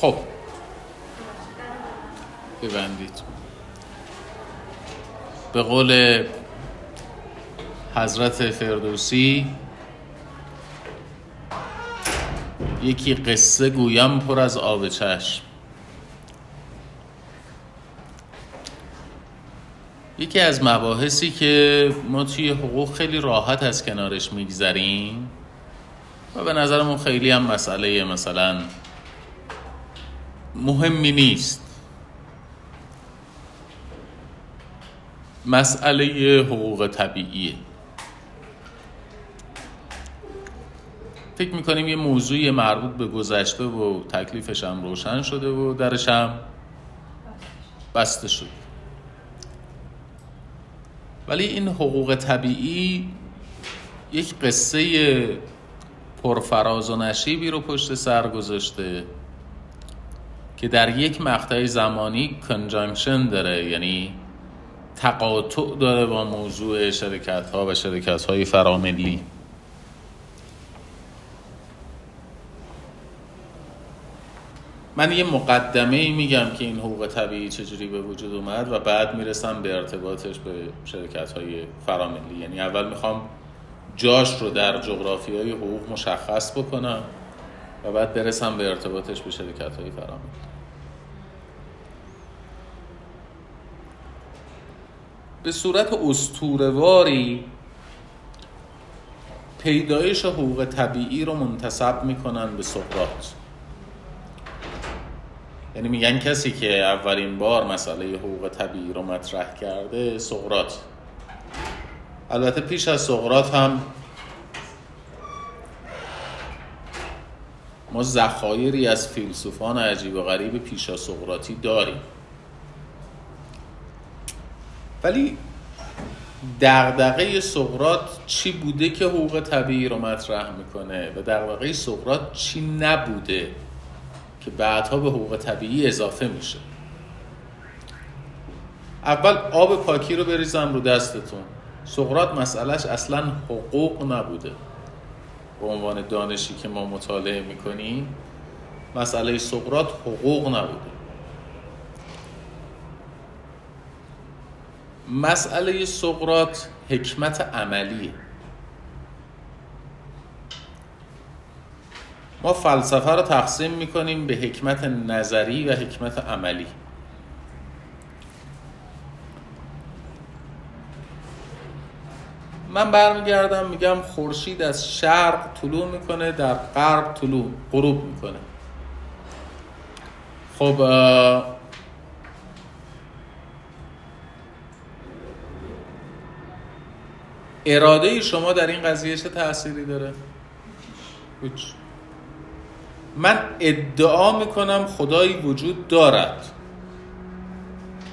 خب. ببندید. به قول حضرت فردوسی یکی قصه گویم پر از آب چشم. یکی از مباحثی که ما توی حقوق خیلی راحت از کنارش میگذریم و به نظرمون خیلی هم مسئله مثلا مهمی نیست. مسئله حقوق طبیعیه. فکر می‌کنیم یه موضوعی مربوط به گذشته و تکلیفش هم روشن شده و درش هم بسته شد ولی این حقوق طبیعی یک قصه پرفراز و نشیبی رو پشت سر گذاشته. که در یک مقطع زمانی کنجانکشن داره یعنی تقاطع داره با موضوع شرکت ها و شرکت های فراملی. من یه مقدمه ای میگم که این حقوق طبیعی چجوری به وجود اومد و بعد می‌رسم به ارتباطش به شرکت های فراملی. یعنی اول می‌خوام جاش رو در جغرافی های حقوق مشخص بکنم و بعد برسم به ارتباطش به شرکت های فراملی. به صورت استورواری پیدایش حقوق طبیعی رو منتصب می‌کنن به سقراط. یعنی میگن کسی که اولین بار مسئله حقوق طبیعی رو مطرح کرده سقراط. البته پیش از سقراط هم ما ذخایری از فیلسوفان عجیب و غریب پیش از سقراطی داریم. ولی دغدغه سقراط چی بوده که حقوق طبیعی رو مطرح می‌کنه و دغدغه سقراط چی نبوده که بعدها به حقوق طبیعی اضافه میشه؟ اول آب پاکی رو بریزم رو دستتون. سقراط مسئلهش اصلا حقوق نبوده. به عنوان دانشی که ما مطالعه می‌کنیم مسئله سقراط حقوق نبوده. مسئله سقراط حکمت عملیه. ما فلسفه رو تقسیم می‌کنیم به حکمت نظری و حکمت عملی. من برمیگردم میگم خورشید از شرق طلوع می‌کنه در غرب طلوع غروب می‌کنه. خب اراده شما در این قضیه چه تأثیری داره؟ هیچ. من ادعا می‌کنم خدایی وجود دارد.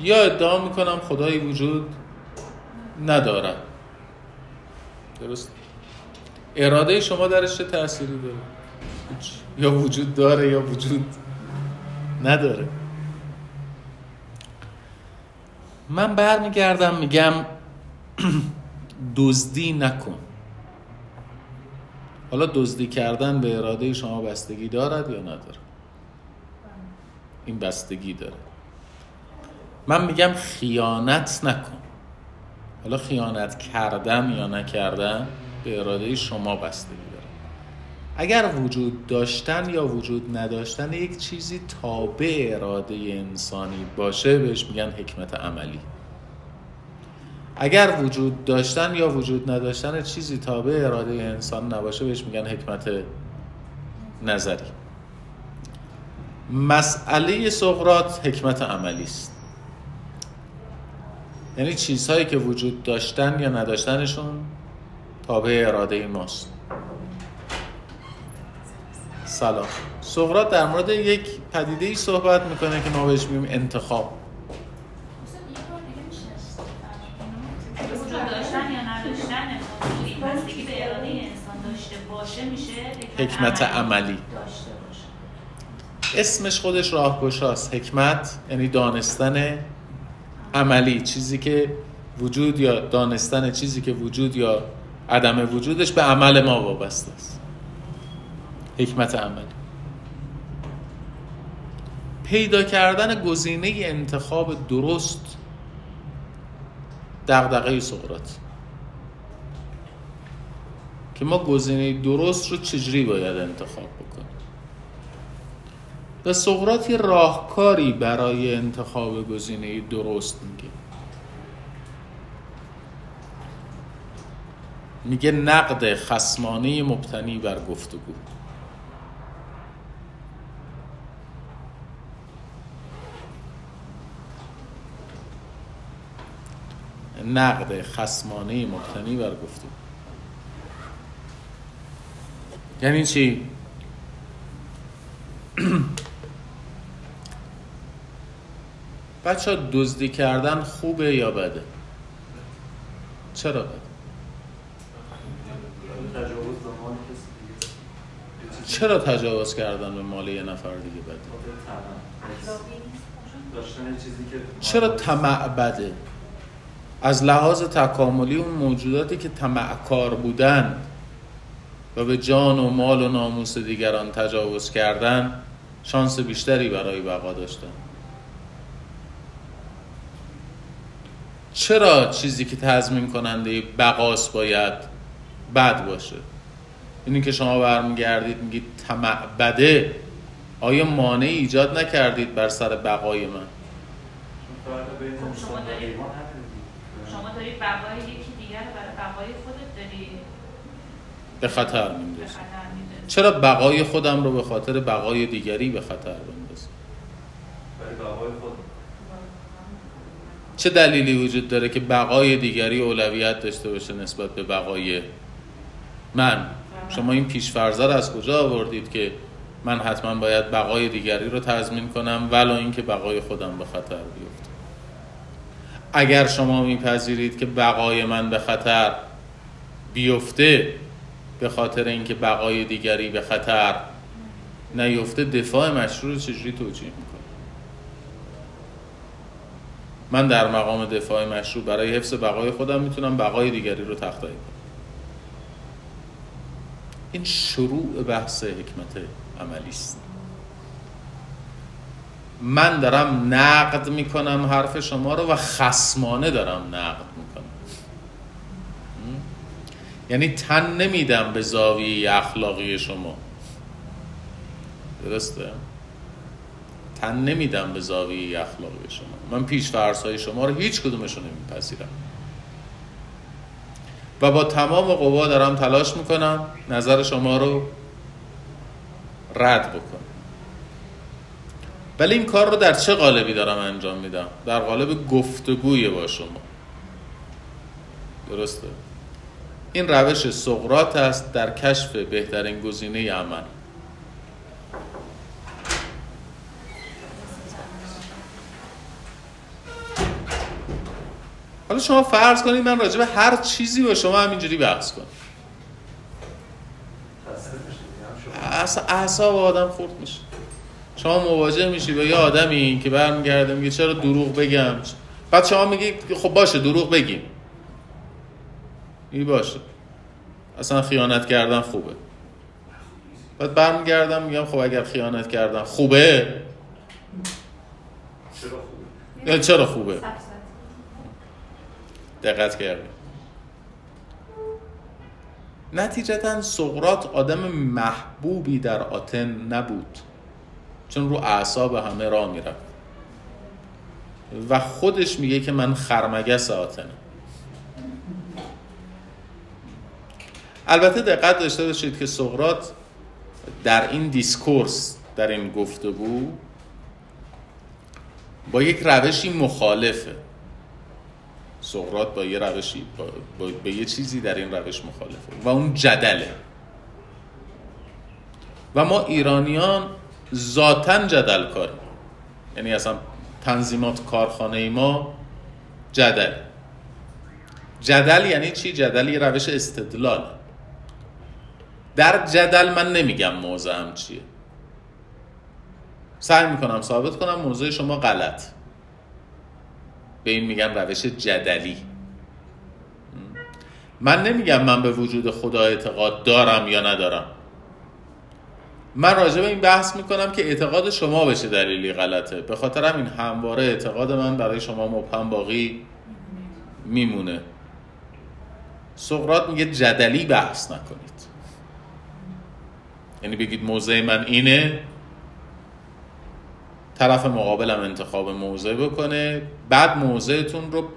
یا ادعا می‌کنم خدایی وجود ندارد. درست؟ اراده شما درش چه تأثیری داره؟ یا وجود داره یا وجود نداره. من برمیگردم میگم دزدی نکن. حالا دزدی کردن به اراده شما بستگی دارد یا نداره این بستگی داره. من میگم خیانت نکن. حالا خیانت کردن یا نکردن به اراده شما بستگی داره. اگر وجود داشتن یا وجود نداشتن یک چیزی تابع اراده انسانی باشه بهش میگن حکمت عملی. اگر وجود داشتن یا وجود نداشتن چیزی تابع اراده انسان نباشه بهش میگن حکمت نظری. مسئله سقرات حکمت عملی است. یعنی چیزهایی که وجود داشتن یا نداشتنشون تابع اراده ماست. سلام. سقرات در مورد یک پدیده ای صحبت می‌کنه که ما بهش میگیم انتخاب. حکمت عملی. اسمش خودش راهگشاست حکمت یعنی دانستن عملی. چیزی که وجود یا دانستن چیزی که وجود یا عدم وجودش به عمل ما وابسته است. حکمت عملی. پیدا کردن گزینه انتخاب درست دغدغه سقراط. که ما گزینه درست رو چجوری باید انتخاب بکنیم؟ و سقراط راهکاری برای انتخاب گزینه درست میگه. میگه نقد خسمانه مبتنی بر گفتگو. نقد خسمانه مبتنی بر گفتگو. یعنی چی؟ بچه دزدی کردن خوبه یا بده؟ چرا بده؟ چرا تجاوز کردن به مال یه نفر دیگه بده؟ چرا طمع بده؟ از لحاظ تکاملی اون موجوداتی که کار بودن و به جان و مال و ناموس دیگران تجاوز کردن شانس بیشتری برای بقا داشتن. چرا چیزی که تضمین کننده بقاس باید بد باشه؟ اینی که شما برمیگردید میگید طمع بده آیا مانع ایجاد نکردید بر سر بقای من؟ شما داری بقای یکی دیگر برای بقای خودت داری به خطر میندازی چرا بقای خودم رو به خاطر بقای دیگری به خطر بندازم چه دلیلی وجود داره که بقای دیگری اولویت داشته باشه نسبت به بقای من؟ شما این پیشفرزه رو از کجا آوردید که من حتما باید بقای دیگری رو تضمین کنم ولو اینکه بقای خودم به خطر بیفته؟ اگر شما میپذیرید که بقای من به خطر بیفته به خاطر اینکه بقای دیگری به خطر نیفته دفاع مشروع رو چجوری توجیه می‌کنه من در مقام دفاع مشروع برای حفظ بقای خودم می‌تونم بقای دیگری رو تخطی کنم. این شروع بحث حکمت عملی است. من دارم نقد می‌کنم حرف شما رو و خسمانه دارم نقد یعنی تن نمیدم به زاویه اخلاقی شما. درسته؟ تن نمیدم به زاویه اخلاقی شما. من پیش های شما رو هیچ کدومشون نمیپذیرم. و با تمام قوا دارم تلاش می‌کنم نظر شما رو رد بکنم. ولی این کار رو در چه قالبی دارم انجام میدم؟ در قالب گفتگوی با شما. درسته؟ این روش سقرات است در کشف بهترین گزینه عمل. حالا شما فرض کنید من راجع به هر چیزی با شما همینجوری بحث کنم. اصلا اعصاب آدم خورد میشه. شما مواجه میشی با یه آدمی که برمیگرده میگه چرا دروغ بگم؟ بعد شما میگی خب باشه دروغ بگیم. این باشه. اصلا خیانت کردن خوبه. بعد برمیگردم میگم خب اگر خیانت کردن خوبه؟ چرا خوبه؟ چرا خوبه؟ دقت کردیم نتیجتا سقرات آدم محبوبی در آتن نبود. چون رو اعصاب همه را می‌رفت. و خودش میگه که من خرمگس آتنم. البته دقت داشته باشید که سقرات در این دیسکورس در این گفتگو با یک روشی مخالفه. سقرات با یه روشی با, با, با یه چیزی در این روش مخالفه و اون جدله. و ما ایرانیان ذاتا جدل کار یعنی اصلا تنظیمات کارخانه ما جدل. جدل یعنی چی؟ جدل یه روش استدلال در جدل من نمیگم موضعم چیه. سعی می‌کنم ثابت کنم موضوع شما غلط. به این میگن روش جدلی. من نمیگم من به وجود خدا اعتقاد دارم یا ندارم. من راجع به این بحث می‌کنم که اعتقاد شما بشه دلیلی غلطه. به خاطر همین همواره اعتقاد من برای شما مبهم باقی میمونه. سقرات میگه جدلی بحث نکنید. یعنی بگید موضع من اینه طرف مقابلم انتخاب موضع بکنه بعد موضعتون رو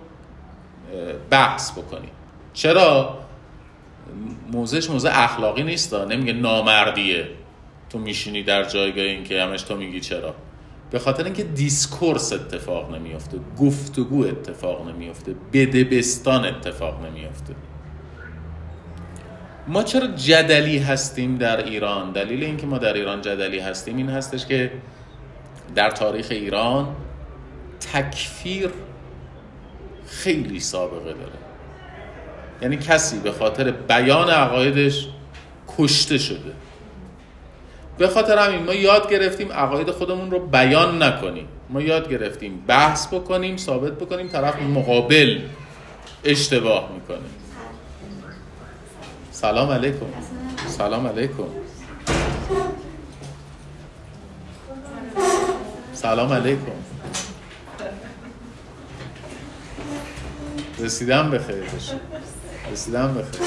بحث بکنید. چرا؟ موضعش موضع اخلاقی نیست نمیگه نامردیه. تو میشینی در جایگاه این که همش تو میگی چرا. به خاطر اینکه دیسکورس اتفاق نمیافته گفتگو اتفاق نمیافته بدبستان اتفاق نمیافته. ما چرا جدلی هستیم در ایران؟ دلیل اینکه ما در ایران جدلی هستیم این هستش که در تاریخ ایران تکفیر خیلی سابقه داره. یعنی کسی به خاطر بیان عقایدش کشته شده. به خاطر همین ما یاد گرفتیم عقاید خودمون رو بیان نکنیم. ما یاد گرفتیم بحث بکنیم ثابت بکنیم طرف مقابل اشتباه می‌کنه. سلام علیکم. سلام علیکم. سلام علیکم. رسیدم به خیر. رسیدم به خیر.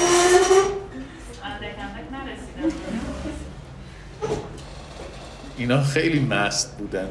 اینا خیلی مست بودن.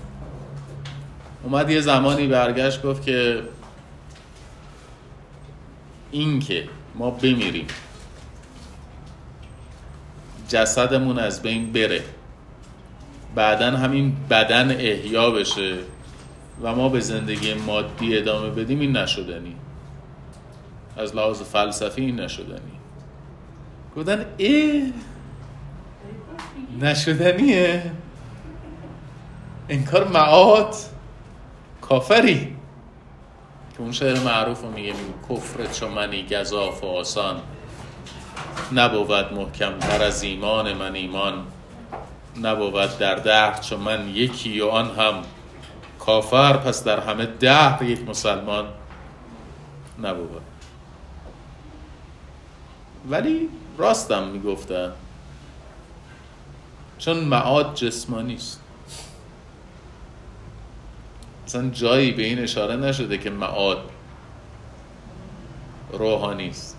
اومد یه زمانی برگشت گفت که این که ما بمیریم. جسدمون از بین بره. بعدا همین بدن احیا بشه و ما به زندگی مادی ادامه بدیم این نشدنی. از لحاظ فلسفی این نشدنی. گفتن ای نشدنیه. انکار معاد. کافری؟ که اون شعر معروف رو میگه میگه کفر چو منی گذاف و آسان. نبود محکم تر از ایمان من ایمان. نبود در ده چو من یکی و آن هم. کافر پس در همه ده یک مسلمان. نبود. ولی راستم می‌گفتن چون معاد جسمانی است. اصلا جایی به این اشاره نشده که معاد روحانی است.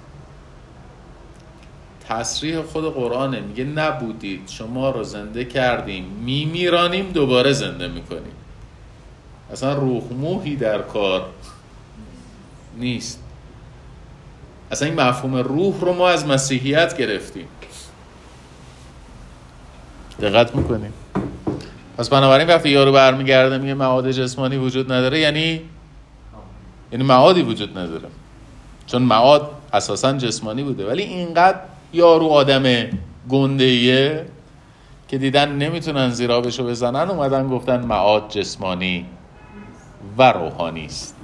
تصریح خود قرآنه. میگه نبودید شما رو زنده کردیم. میمیرانیم دوباره زنده می‌کنیم. اصلا روح موهی در کار نیست. اصلا این مفهوم روح رو ما از مسیحیت گرفتیم. دقت می‌کنیم. پس بنابراین وقتی یارو برمیگرده میگه معاد جسمانی وجود نداره یعنی یعنی معادی وجود نداره. چون معاد اساسا جسمانی بوده. ولی اینقدر یارو آدم گنده که دیدن نمی‌تونن زیرابشو بزنن اومدن گفتن معاد جسمانی و روحانی است.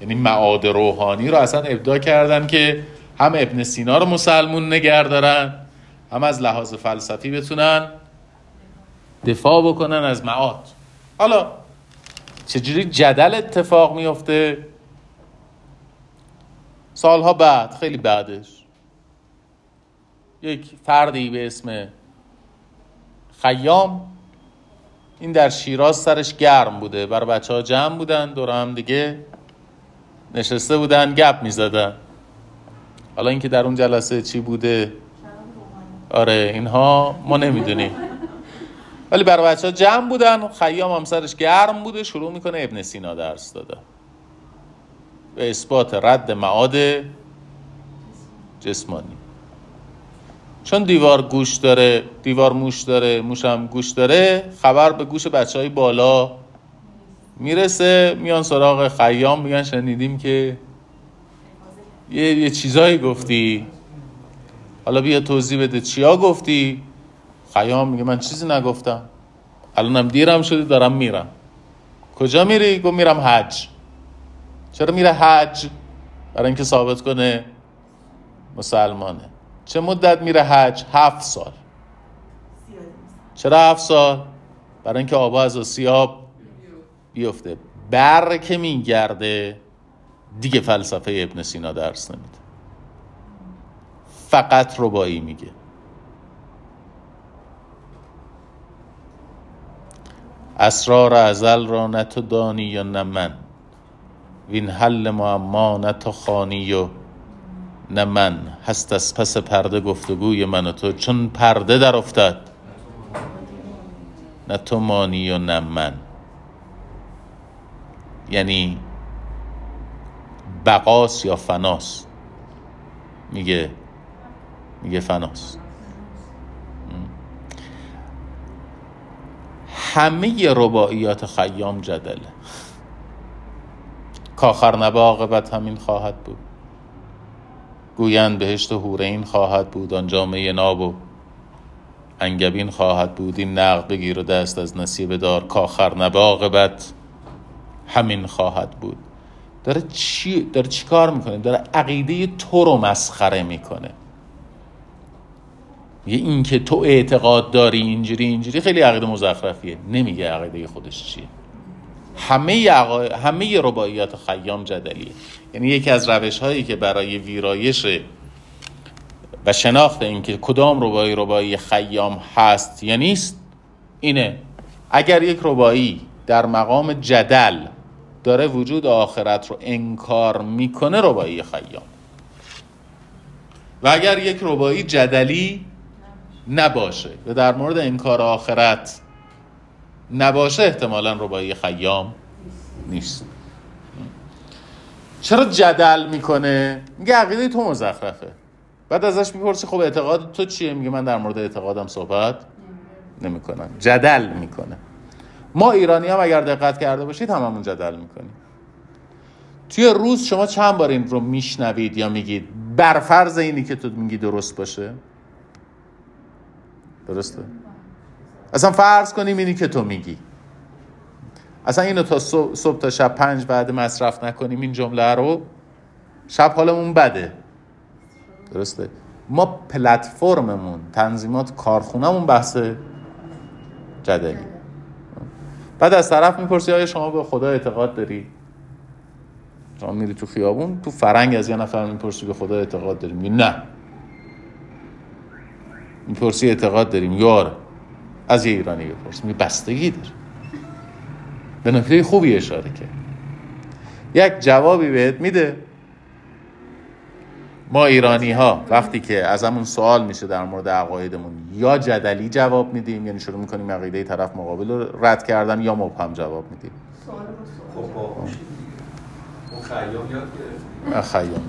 یعنی معاد روحانی رو اصلا ابدا کردن که هم ابن سینا رو مسلمون نگر دارن هم از لحاظ فلسفی بتونن دفاع بکنن از معاد. حالا چجوری جدل اتفاق میفته سالها بعد خیلی بعدش. یک فردی به اسم خیام. این در شیراز سرش گرم بوده. برای بچه ها جمع بودن دور هم دیگه نشسته بودن گپ می زدن حالا اینکه در اون جلسه چی بوده؟ آره اینها ما نمی‌دونیم. ولی برای بچه ها جمع بودن خیام هم سرش گرم بوده شروع می‌کنه ابن سینا درس داده. به اثبات رد معاد جسمانی. چون دیوار گوش داره دیوار موش داره موش هم گوش داره خبر به گوش بچه های بالا می‌رسه میان سراغ خیام میگن شنیدیم که یه, یه چیزایی گفتی. حالا بیا توضیح بده چیا گفتی؟ خیام میگه من چیزی نگفتم. الانم دیرم شده دارم میرم. کجا میری؟ گو میرم حج. چرا میره حج؟ برای اینکه ثابت کنه مسلمانه. چه مدت میره حج؟ هفت سال. چرا هفت سال؟ برای اینکه آبا از آسیاب بیفته. بر که میگرده. دیگه فلسفه ابن سینا درس نمیده. فقط ربایی میگه. اسرار ازل را نه تو دانی یا نه من. وین حل معما نه تو خانی و نه من. هست از پس پرده گفتگوی من و تو چون پرده در افتد. نه تو مانی و نه من. یعنی بقاس یا فناس. میگه میگه فناس. همه رباعیات خیام جدله کاخر نبه همین خواهد بود. گویند بهشت هورین خواهد بود آنجا می ناب و انگبین خواهد بود. این نقد بگیر و دست از نصیب دار. کاخر نبه همین خواهد بود. داره چی داره چی کار می‌کنه؟ داره عقیده تو رو مسخره می‌کنه. یه این که تو اعتقاد داری اینجوری اینجوری خیلی عقیده مزخرفیه. نمیگه عقیده خودش چیه. همه همه رباعیات خیام جدلیه. یعنی یکی از روش هایی که برای ویرایش و شناخت اینکه کدام ربایی ربایی خیام هست یا نیست اینه. اگر یک ربایی در مقام جدل داره وجود آخرت رو انکار می‌کنه ربایی خیام. و اگر یک ربایی جدلی نباشه. و در مورد انکار آخرت نباشه احتمالا ربایی خیام نیست. چرا جدل می‌کنه؟ میگه عقیده تو مزخرفه. بعد ازش می‌پرسی خب اعتقاد تو چیه؟ میگه من در مورد اعتقادم صحبت نمی‌کنم. جدل می‌کنه. ما ایرانی هم اگر دقت کرده باشید هممون جدل می‌کنیم. توی روز شما چند بار این رو میشنوید یا میگید؟ بر فرض اینی که تو میگی درست باشه؟ درسته؟ اصلا فرض کنیم اینی که تو میگی. اصلا اینو تا صبح تا شب پنج بعد مصرف نکنیم این جمله رو شب حالمون بده. درسته؟ ما پلتفرممون تنظیمات کارخونهمون بحث جدلی. بعد از طرف می‌پرسی آیا شما به خدا اعتقاد داری؟ شما میری تو خیابون تو فرنگ از یه نفر می‌پرسی به خدا اعتقاد داری؟ میگی نه. می‌پرسی اعتقاد داریم؟ یار. از یه ایرانی بپرس. می بستگی داره. به نکته خوبی اشاره کرد. یک جوابی بهت میده. ما ایرانی ها وقتی که از همون سوال میشه در مورد عقایدمون یا جدلی جواب میدیم یعنی شروع می‌کنیم عقیده طرف مقابل رو رد کردن یا مبهم جواب میدیم؟ خب با خیام یاد خیام.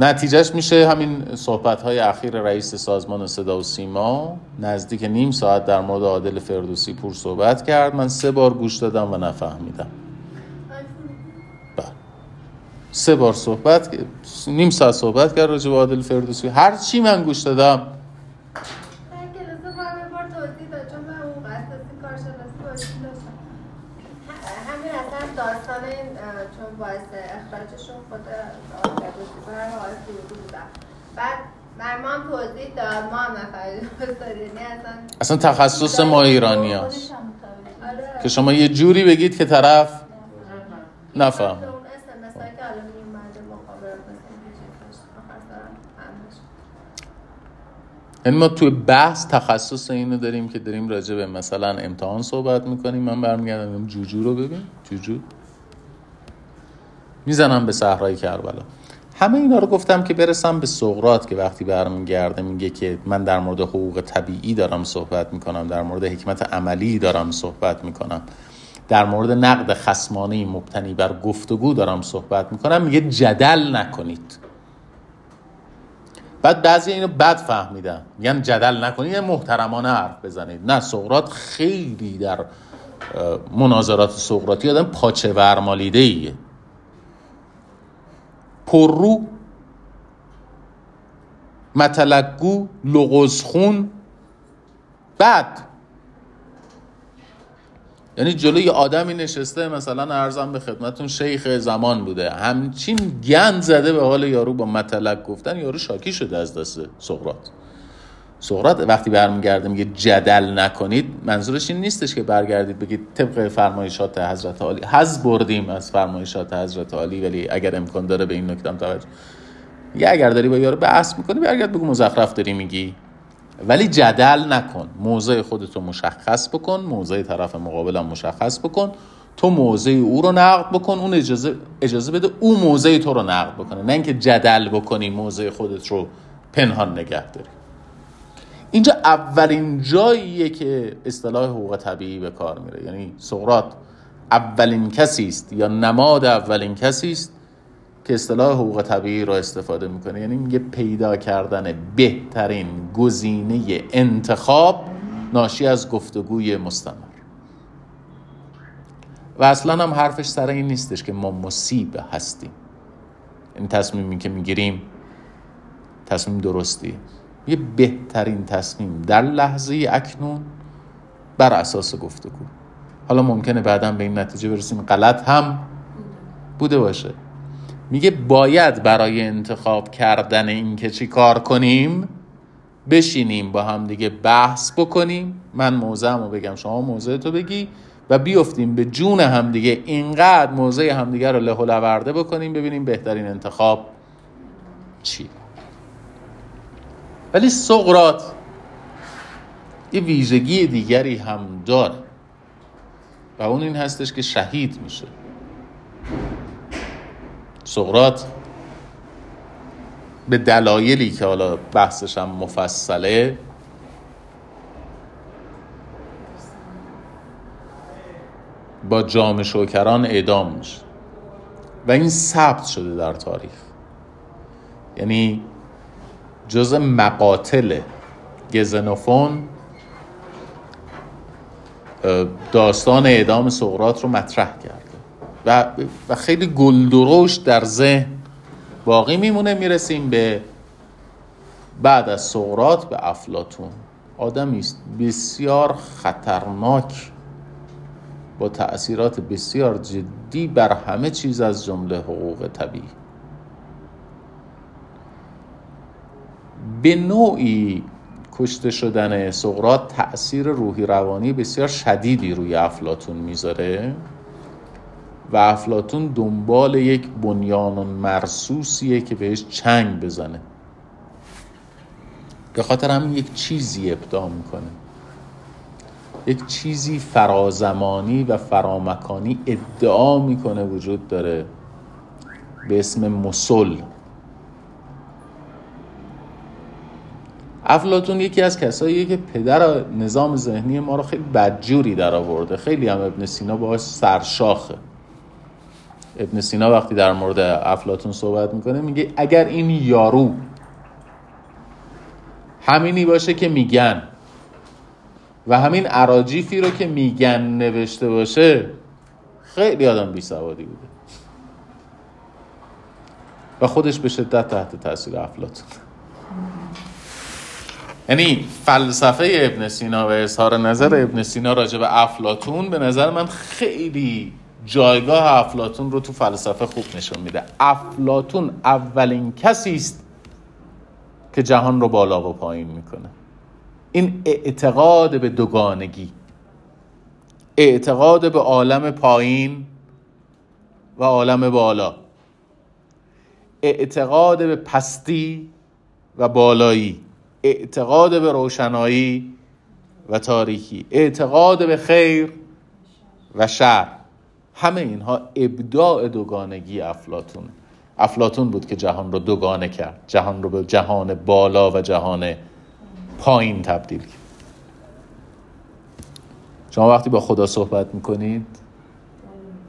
نتیجهش میشه همین صحبت های اخیر رئیس سازمان صدا و سیما نزدیک نیم ساعت در مورد عادل فردوسی پور صحبت کرد. من سه بار گوش دادم و نفهمیدم. بله. سه بار صحبت نیم ساعت صحبت کرد راجع به عادل فردوسی. هر چی من گوش دادم داستان چون باعث اخراجشون خود بعد ما هم توضیح داد ما هم اصلا اصلا تخصص ما ایرانی هست که شما یه جوری بگید که طرف نفهم. یعنی ما توی بحث تخصص اینو داریم که داریم راجع به مثلا امتحان صحبت می‌کنیم. من برمیگردم جوجو رو ببین. جوجو. می‌زنم به صحرای کربلا. همه اینا رو گفتم که برسم به سقرات که وقتی برمیگرده میگه که من در مورد حقوق طبیعی دارم صحبت می‌کنم در مورد حکمت عملی دارم صحبت می‌کنم. در مورد نقد خسمانه مبتنی بر گفتگو دارم صحبت می‌کنم. میگه جدل نکنید. بعد بعضی اینو بد فهمیدن. میگن جدل نکنید یه محترمانه حرف بزنید. نه سقرات خیلی در مناظرات سقراطی آدم پاچه ورمالیده ایه پررو متلقو لغزخون. بعد یعنی جلوی آدمی نشسته مثلا ارزم به خدمتون شیخ زمان بوده. همچین گند زده به حال یارو با مطلق گفتن یارو شاکی شده از دست سقرات سقرات وقتی برمیگرده میگه جدل نکنید منظورش این نیستش که برگردید بگید طبق فرمایشات حضرت عالی حز بردیم از فرمایشات حضرت عالی ولی اگر امکان داره به این نکته توجه. یه اگر داری با یارو بحث می‌کنی برگرد بگو مزخرف داری میگی. ولی جدل نکن موضع خودتو مشخص بکن موضع طرف مقابلم مشخص بکن تو موضع او رو نقد بکن اون اجازه, اجازه بده او موضع تو رو نقد بکنه. نه اینکه جدل بکنی موضع خودت رو پنهان نگه داری. اینجا اولین جاییه که اصطلاح حقوق طبیعی به کار میره. یعنی سقراط اولین کسی است یا نماد اولین کسی است که اصطلاح حقوق طبیعی را استفاده می‌کنه. یعنی میگه پیدا کردن بهترین گزینه انتخاب ناشی از گفتگوی مستمر. و اصلا هم حرفش سر این نیستش که ما مصیب هستیم. این تصمیمی که می‌گیریم تصمیم درستی. یه بهترین تصمیم در لحظه اکنون بر اساس گفتگو. حالا ممکنه بعدا به این نتیجه برسیم. غلط هم بوده باشه. میگه باید برای انتخاب کردن اینکه چی کار کنیم بشینیم با هم دیگه بحث بکنیم. من موضعمو بگم شما موضع تو بگی و بیفتیم به جون همدیگه اینقدر موضع همدیگه رو له لورده بکنیم ببینیم بهترین انتخاب چی. ولی سقرات یه ویژگی دیگری هم داره و اون این هستش که شهید میشه. سقرات به دلایلی که حالا بحثش هم مفصله با جام شوکران اعدام میشه. و این ثبت شده در تاریخ. یعنی جز مقاتل گزنوفون داستان اعدام سقرات رو مطرح کرد و, و خیلی گلدروش در ذهن باقی میمونه. می‌رسیم به بعد از سقرات به افلاتون آدمی است بسیار خطرناک با تأثیرات بسیار جدی بر همه چیز از جمله حقوق طبیعی. به نوعی کشته شدن سقرات تأثیر روحی روانی بسیار شدیدی روی افلاتون می‌ذاره و افلاتون دنبال یک بنیان مرسوسیه که بهش چنگ بزنه. به خاطر همین یک چیزی ابداع می‌کنه. یک چیزی فرازمانی و فرامکانی ادعا می‌کنه وجود داره به اسم مسل. افلاتون یکی از کساییه که پدر نظام ذهنی ما رو خیلی بدجوری در آورده. خیلی هم ابن سینا باهاش سرشاخه. ابن سینا وقتی در مورد افلاتون صحبت می‌کنه میگه اگر این یارو همینی باشه که میگن و همین عراجیفی رو که میگن نوشته باشه خیلی آدم بی سوادی بوده. و خودش به شدت تحت تاثیر افلاتون یعنی فلسفه ابن سینا و اظهار نظر ابن سینا راجع به افلاتون به نظر من خیلی جایگاه افلاتون رو تو فلسفه خوب نشون میده. افلاتون اولین کسی است که جهان رو بالا و پایین می‌کنه. این اعتقاد به دوگانگی اعتقاد به عالم پایین و عالم بالا اعتقاد به پستی و بالایی. اعتقاد به روشنایی و تاریکی اعتقاد به خیر و شر. همه اینها ابداع دوگانگی افلاتون افلاتون بود که جهان رو دوگانه کرد. جهان رو به جهان بالا و جهان پایین تبدیل کرد. شما وقتی با خدا صحبت می‌کنید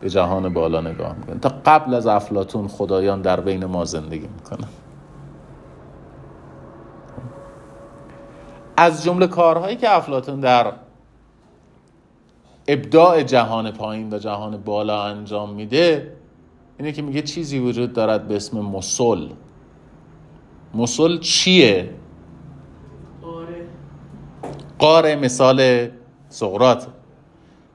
به جهان بالا نگاه می‌کنید. تا قبل از افلاتون خدایان در بین ما زندگی می‌کنن. از جمله کارهایی که افلاتون در ابداع جهان پایین و جهان بالا انجام میده اینه که میگه چیزی وجود دارد به اسم مسل مسل چیه؟ قاره مثال سقرات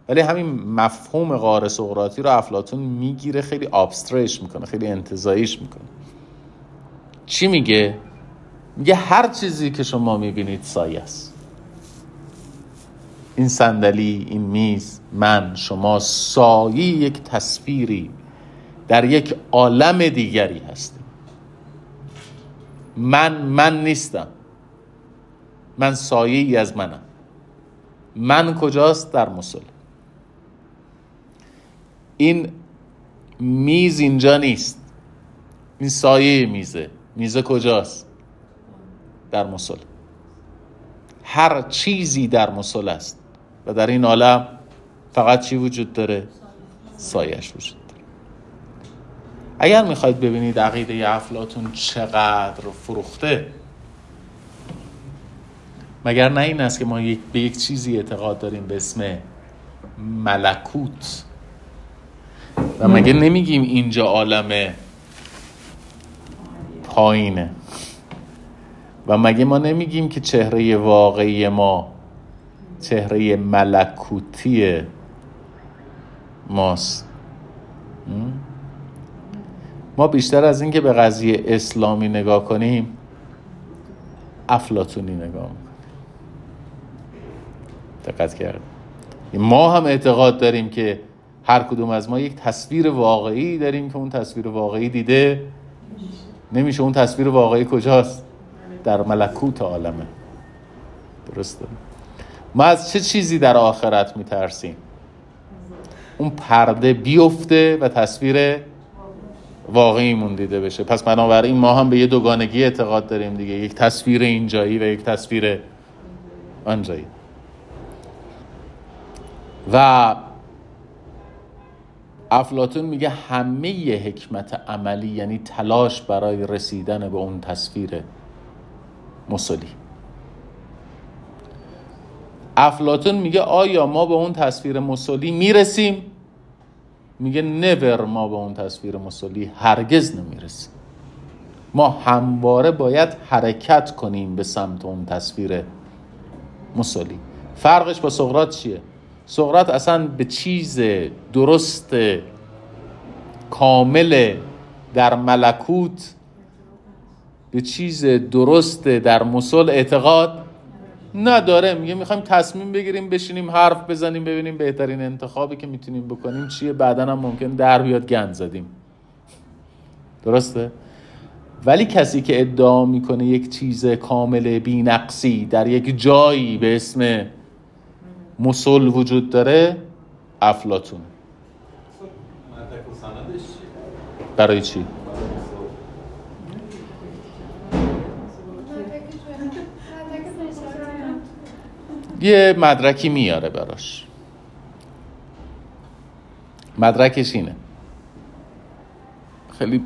ولی همین مفهوم قاره سقراطی رو افلاتون می‌گیره خیلی آبستریش می‌کنه خیلی انتظاییش می‌کنه چی میگه؟ میگه هر چیزی که شما می‌بینید سایه است. این صندلی این میز من شما سایه یک تصویری در یک عالم دیگری هستیم. من من نیستم. من سایه ای از منم. من کجاست؟ در مسل این میز اینجا نیست. این سایه میزه. میزه کجاست؟ در مسل. هر چیزی در مسل است و در این عالم فقط چی وجود داره؟ سایش وجود داره. اگر می‌خواید ببینید عقیده افلاتون چقدر فروخته مگر نه این است که ما یک به یک چیزی اعتقاد داریم به اسم ملکوت. و مگه نمیگیم اینجا عالم پایینه؟ و مگه ما نمیگیم که چهره واقعی ما چهره ملکوتی ماست؟ ما بیشتر از اینکه به قضیه اسلامی نگاه کنیم افلاتونی نگاه می‌کنیم. دقت کرد ما هم اعتقاد داریم که هر کدوم از ما یک تصویر واقعی داریم که اون تصویر واقعی دیده نمیشه. اون تصویر واقعی کجاست؟ در ملکوت عالمه. درسته؟ ما از چه چیزی در آخرت میترسیم؟ اون پرده بیفته و تصویر واقعیمون دیده بشه. پس بنابراین ما هم به یه دوگانگی اعتقاد داریم دیگه. یک تصویر اینجایی و یک تصویر آنجایی. و افلاتون میگه همه حکمت عملی یعنی تلاش برای رسیدن به اون تصویر مسلی افلاتون میگه آیا ما به اون تصویر مسلی می‌رسیم؟ میگه نور ما به اون تصویر مسلی هرگز نمی‌رسیم. ما همواره باید حرکت کنیم به سمت اون تصویر مسلی فرقش با سقرات چیه؟ سقرات اصلا به چیز درست کامل در ملکوت به چیز درست در مسل اعتقاد نداره. میگه می‌خوایم تصمیم بگیریم بشینیم حرف بزنیم ببینیم بهترین انتخابی که می‌تونیم بکنیم چیه. بعدا هم ممکن در بیاد گند زدیم. درسته؟ ولی کسی که ادعا می‌کنه یک چیز کامل بینقصی در یک جایی به اسم مسل وجود داره افلاتون برای چی؟ یه مدرکی میاره براش. مدرکش اینه. خیلی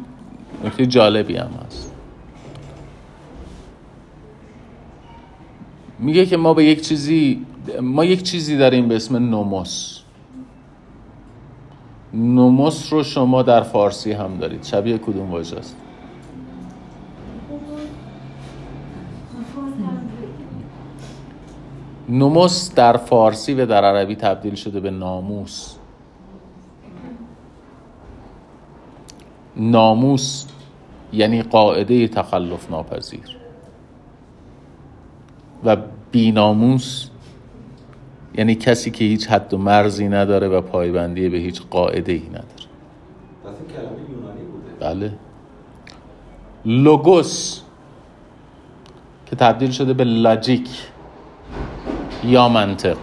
نکته جالبی هم هست. میگه که ما به یک چیزی ما یک چیزی داریم به اسم نوموس. نوموس رو شما در فارسی هم دارید. شبیه کدوم واژه است؟ نوموس در فارسی و در عربی تبدیل شده به ناموس. ناموس یعنی قاعده تخلف ناپذیر. و بیناموس یعنی کسی که هیچ حد و مرزی نداره و پایبندی به هیچ قاعده ای نداره بله. لوگوس که تبدیل شده به لاجیک. یا منطق.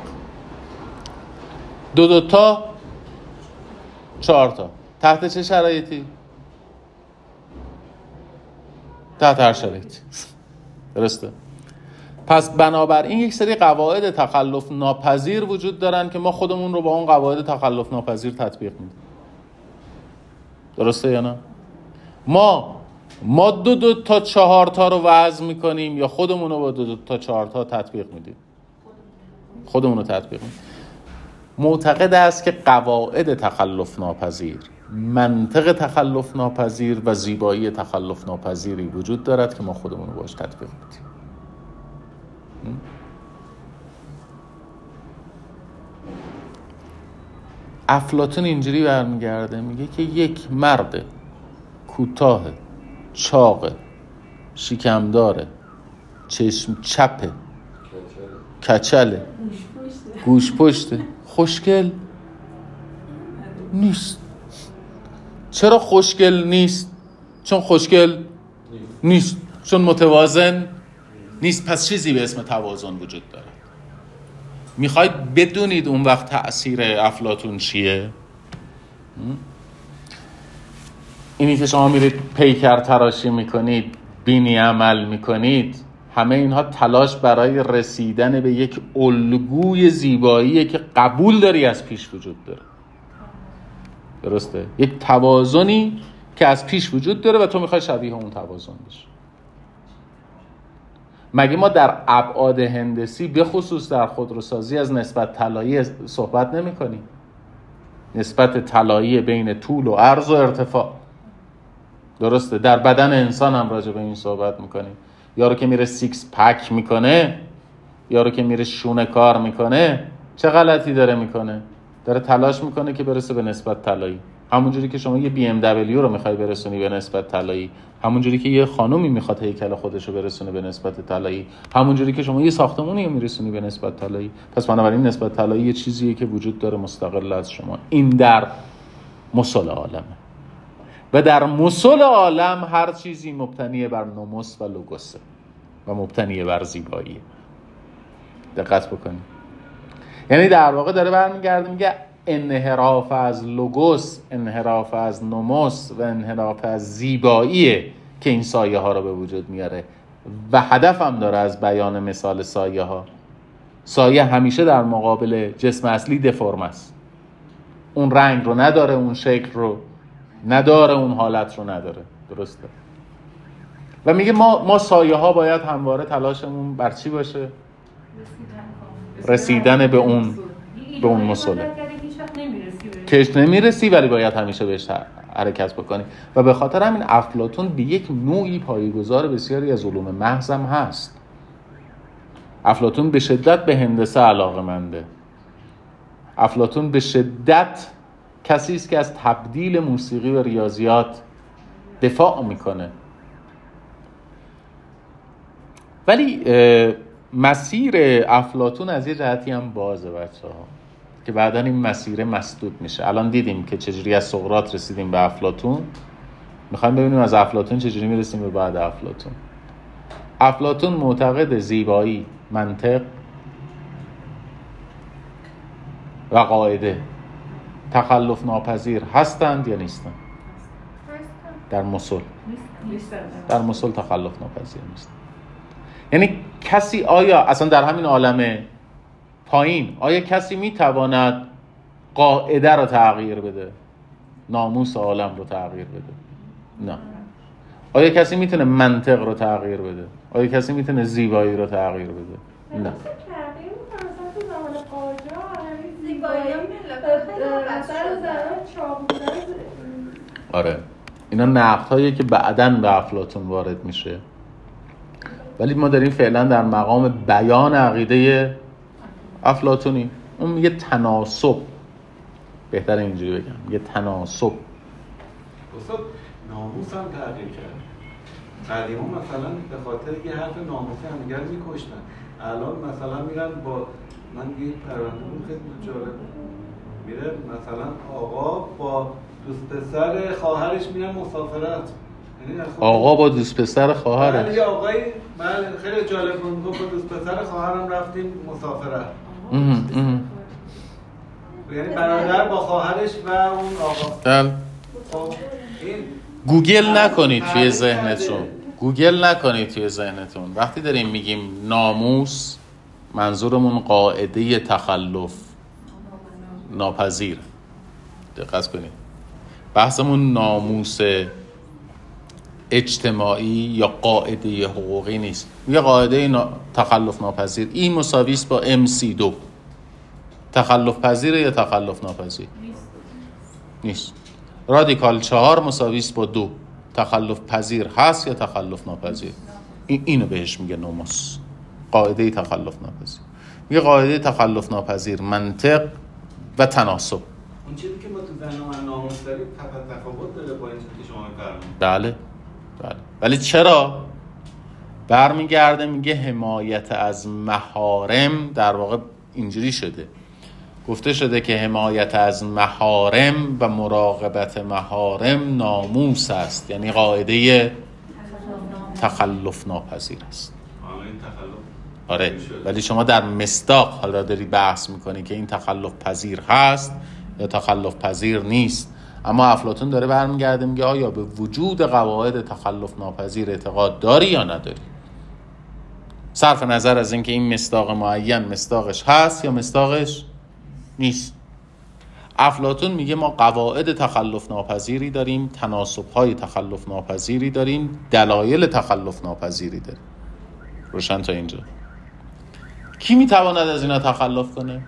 دو دو تا چهار تا. تحت چه شرایطی؟ تحت هر شرایطی. درسته. پس بنابراین یک سری قواعد تخلف ناپذیر وجود دارن که ما خودمون رو با اون قواعد تخلف ناپذیر تطبیق میدیم. درسته یا نه؟ ما ما دو دو تا چهار تا رو وضع می‌کنیم یا خودمون رو با دو, دو تا چهار تا تطبیق میدیم. خودمون رو تطبیق معتقد است که قواعد تخلف ناپذیر منطق تخلف ناپذیر و زیبایی تخلف ناپذیری وجود دارد که ما خودمون رو باش تطبیق میدیم افلاتون اینجوری برمیگرده میگه که یک مرد کوتاه چاقه شکمداره چشم چپه کچله. گوش پشته خوشگل نیست. چرا خوشگل نیست؟ چون خوشگل نیست. چون متوازن نیست. پس چیزی به اسم توازن وجود داره. می‌خواید بدونید اون وقت تاثیر افلاتون چیه؟ اینی که شما میرید پیکر تراشی می‌کنید بینی عمل می‌کنید همه اینها تلاش برای رسیدن به یک الگوی زیبایی که قبول داری از پیش وجود داره. درسته؟ یک توازنی که از پیش وجود داره و تو می‌خوای شبیه اون توازن بشی. مگه ما در ابعاد هندسی به خصوص در خودروسازی از نسبت طلایی صحبت نمی کنیم نسبت طلایی بین طول و عرض و ارتفاع. درسته؟ در بدن انسان هم راجع به این صحبت می‌کنیم. یارو که میره six pack می‌کنه یارو که میره شونه کار می‌کنه چه غلطی داره می‌کنه؟ داره تلاش می‌کنه که برسه به نسبت طلایی. همونجوری که شما یه بی ام دبلیو رو می‌خوای برسونی به نسبت طلایی. همونجوری که یه خانومی می‌خواد هیکل خودش رو برسونه به نسبت طلایی. همونجوری که شما یه ساختمونی رو میرسونی به نسبت طلایی. پس بنابراین نسبت طلایی یه چیزیه که وجود داره مستقل از شما. این در مسل عالمه. و در مسل عالم هر چیزی مبتنی بر نموس و لوگوسه و مبتنی بر زیبایی. دقت بکنید. یعنی در واقع داره برمیگرده میگه انحراف از لوگوس انحراف از نموس و انحراف از زیباییه که این سایه ها رو به وجود میاره. و هدف هم داره از بیان مثال سایه ها سایه همیشه در مقابل جسم اصلی دفرم است. اون رنگ رو نداره اون شکل رو نداره اون حالت رو نداره. درسته. و میگه ما, ما سایه ها باید همواره تلاشمون بر چی باشه؟ رسیدن به اون به اون مسئله. کش نمی‌رسی ولی باید همیشه بهش حرکت بکنی. و به خاطر همین افلاتون به یک نوعی پایگذار بسیاری از علوم محضم هست. افلاتون به شدت به هندسه علاقه منده افلاتون به شدت کسی است که از تبدیل موسیقی و ریاضیات دفاع می‌کنه. ولی مسیر افلاتون از یه جهتی هم بازه بچه ها که بعدا این مسیر مسدود میشه. الان دیدیم که چجوری از سقرات رسیدیم به افلاتون می‌خوایم ببینیم از افلاتون چجوری می‌رسیم به بعد افلاتون افلاتون معتقد زیبایی منطق و قاعده. تخلف ناپذیر هستند یا نیستند؟ در مسل در مسل تخلف ناپذیر نیست. یعنی کسی آیا اصلا در همین عالم پایین آیا کسی می‌تواند قاعده رو تغییر بده؟ ناموس عالم رو تغییر بده؟ نه. آیا کسی می‌تونه منطق رو تغییر بده؟ آیا کسی می‌تونه زیبایی رو تغییر بده؟ نه. آره. اینا نقد هایی که بعدا به افلاتون وارد میشه. ولی ما داریم فعلا در مقام بیان عقیده افلاتونی اون میگه تناسب. بهتر اینجوری بگم. میگه تناسب. استاد ناموس هم تغییر کرد. قدیما مثلا به خاطر یه حرف ناموسی هم میکشتن. الان مثلا میرن با من یه پرونده خیلی جالب میره مثلا آقا با دوست پسر خواهرش میرن مسافرت. یعنی آقا با دوست پسر خواهرش. بله آقای بله خیلی جالب بود. با دوست پسر خواهرم رفتیم مسافرت. یعنی برادر با خواهرش و اون آقا. بله. خب گوگل نکنید توی ذهنتون. گوگل نکنید توی ذهنتون. وقتی داریم میگیم ناموس منظورمون قاعده تخلف. ناپذیر. دقت کنید. بحثمون ناموس اجتماعی یا قاعده حقوقی نیست. یه قاعده نا... تخلف ناپذیر. E مساویس با MC2 تخلف پذیره یا تخلف ناپذیر؟ نیست. رادیکال چهار مساویس با دو. تخلف پذیر هست یا تخلف ناپذیر؟ این اینو بهش میگه نوموس قاعده تخلف ناپذیر میگه قاعده تخلف ناپذیر منطق و تناسب. اون چیزی که ما تو زن و ناموس داریم تفاوت داره با این چیزی که شما بله. بله. ولی چرا؟ برمیگرده میگه حمایت از محارم در واقع اینجوری شده. گفته شده که حمایت از محارم و مراقبت محارم ناموس است. یعنی قاعده تخلف ناپذیر است. آره ولی شما در مصداق حالا داری بحث می‌کنی که این تخلف پذیر هست یا تخلف پذیر نیست. اما افلاتون داره برمیگرده میگه آیا به وجود قواعد تخلف ناپذیر اعتقاد داری یا نداری؟ صرف نظر از اینکه این مصداق معین مصداقش هست یا مصداقش نیست. افلاتون میگه ما قواعد تخلف ناپذیری داریم تناسب های تخلف ناپذیری داریم دلایل تخلف ناپذیری داریم. روشن تا اینجا. کی می‌تواند از اینا تخلف کنه؟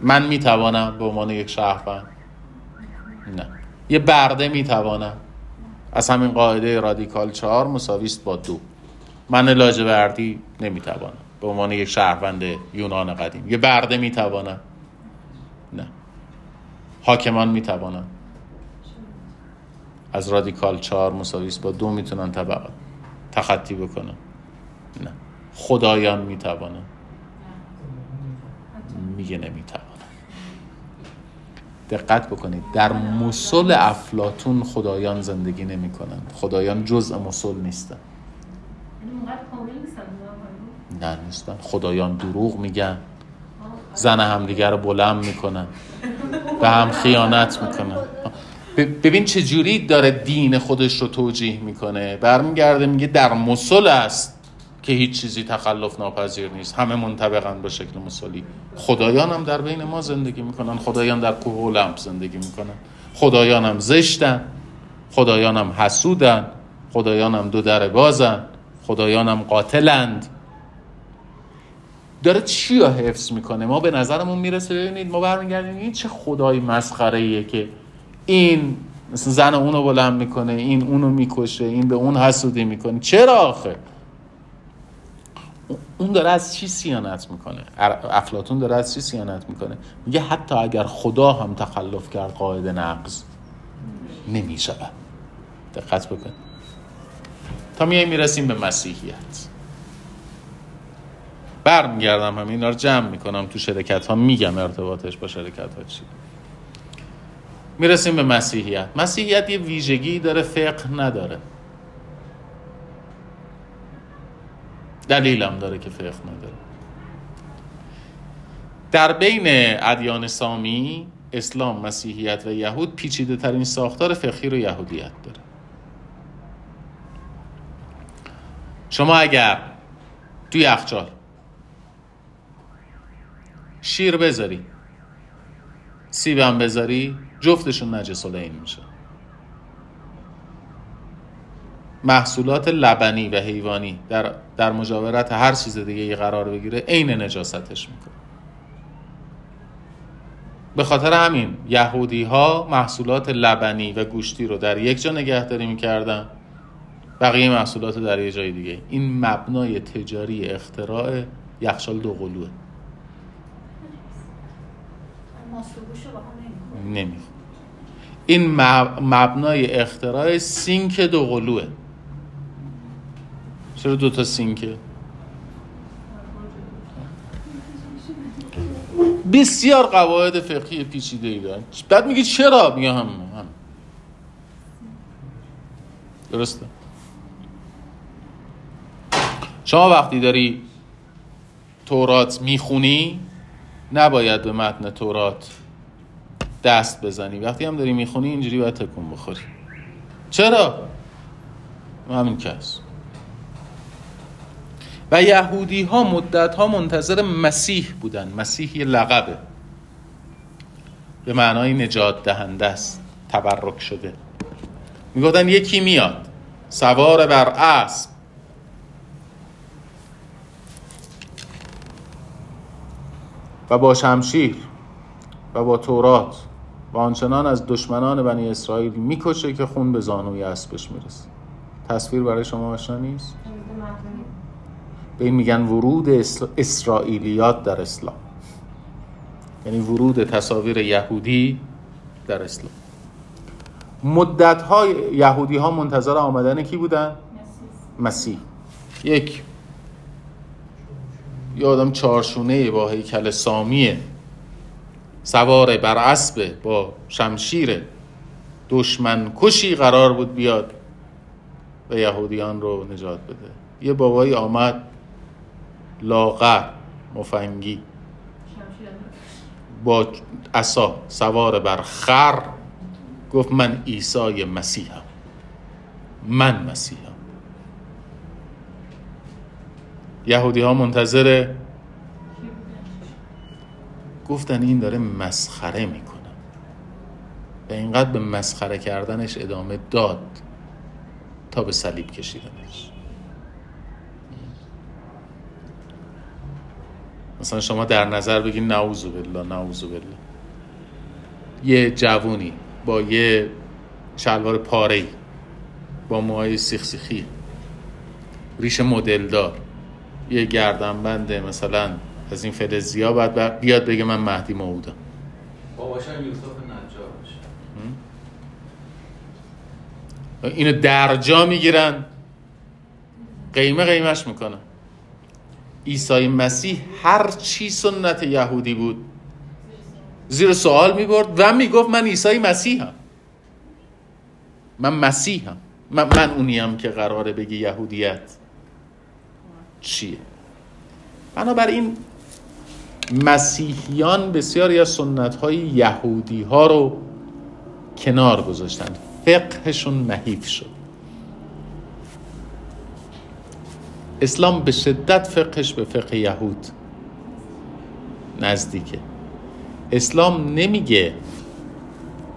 من می‌توانم به عنوان یک شهروند. نه. یه برده می‌توانم. از همین قاعده رادیکال چهار مساویست با دو. من لاجوردی نمی‌توانم. به عنوان یک شهروند یونان قدیم. یه برده می‌توانم. نه. حاکمان می‌توانن از رادیکال چهار مساویس با دو می‌تونن طبقات تخطی بکنن. نه. خدایان می‌توانن میگه نمی‌توانن دقت بکنید. در مسل افلاتون خدایان زندگی نمی‌کنن خدایان جزء مسل نیستن. نه نیستن خدایان دروغ میگن. زن همدیگر رو بلند می‌کنن. به هم خیانت می‌کنن. ببین چه جوری داره دین خودش رو توجیه می‌کنه. برمیگرده میگه در مسل است. که هیچ چیزی تخلف ناپذیر نیست. همه منطبقن به شکل مسلی خدایان هم در بین ما زندگی می‌کنن. خدایان در کوه و لمپ زندگی می‌کنن. خدایان هم زشتن. خدایان هم حسودن. خدایان هم دو در بازن. خدایان هم قاتلند. داره چی رو حفظ می‌کنه؟ ما به نظرمون می‌رسه. ببینید ما برمیگردیم. این چه خدای مسخره ایه که این مثلا زن اونو بلند می‌کنه این اونو می‌کشه این به اون حسودی می‌کنه. چرا آخه؟ اون داره از چی سیانت می‌کنه؟ افلاتون داره از چی سیانت می‌کنه؟ میگه حتی اگر خدا هم تخلف کرد قاعده نقض نمی‌شود. دقت بکن. تا میای می‌رسیم به مسیحیت. برمیگردم هم اینا رو جمع می‌کنم تو شرکت ها میگم ارتباطش با شرکت ها چی. می‌رسیم به مسیحیت. مسیحیت یه ویژگی داره فقه نداره. دلیلم داره که فقه نداره. در بین ادیان سامی اسلام مسیحیت و یهود پیچیده ترین ساختار فقهی رو یهودیت داره. شما اگر توی یخچال شیر بذاری سیبم بذاری جفتشون نجس میشه. محصولات لبنی و حیوانی در, در مجاورت هر چیز دیگه ای قرار بگیره عین نجاستش می‌کنه. به خاطر همین یهودی ها محصولات لبنی و گوشتی رو در یک جا نگهداری می‌کردن بقیه محصولات در یه جای دیگه. این مبنای تجاری اختراع یخچال دو قلوه. نمی‌خوره. این مب- مبنای اختراع سینک دو قلوه. چرا دوتا سینکه؟ بسیار قواعد فقهی پیچیده ای دارن. بعد میگه چرا؟ میگه هم, هم. درسته. شما وقتی داری تورات می‌خونی نباید به متن تورات دست بزنی. وقتی هم داری می‌خونی اینجوری باید تکون بخوری. چرا؟ همین کس. و یهودی ها مدت ها منتظر مسیح بودن. مسیح یه لقبه. به معنای نجات دهنده است. تبرک شده. می‌گفتن یکی میاد. سوار بر اسب. و با شمشیر و با تورات و آنچنان از دشمنان بنی اسرائیل می‌کشه که خون به زانوی اسبش می‌رسه. تصویر برای شما آشنا نیست؟ به این میگن ورود اسرائیلیات در اسلام. یعنی ورود تصاویر یهودی در اسلام. مدت های یهودی ها منتظر آمدن کی بودن؟ مسیح. یک. یه آدم چارشونه با هیکل سامیه سوار بر اسب با شمشیر دشمن کشی قرار بود بیاد و یهودیان رو نجات بده. یه بابایی آمد لاغر مفنگی. با عصا سوار بر خر گفت من عیسی مسیحم. من مسیحم. یهودی ها منتظر گفتن این داره مسخره می‌کنه. و اینقدر به مسخره کردنش ادامه داد تا به صلیب کشیدنش. مثلا شما در نظر بگین نعوذ بالله نعوذ بالله. یه جوونی با یه شلوار پاره با موهای سیخ سیخی ریش مدل دار یه گردنبند مثلا از این فلزیا بعد بیاد بگه من مهدی موعودم باباشم یوسف نجار اینو درجا می‌گیرن. قیمه قیمش می‌کنن. عیسی مسیح هر چی سنت یهودی بود. زیر سوال می‌برد و می‌گفت من عیسی مسیحم. من مسیحم. من, من اونیم که قراره بگی یهودیت چیه. بنابراین مسیحیان بسیاری از سنت های یهودی ها رو کنار گذاشتن. فقهشون محیف شد. اسلام به شدت فقهش به فقه یهود نزدیکه. اسلام نمیگه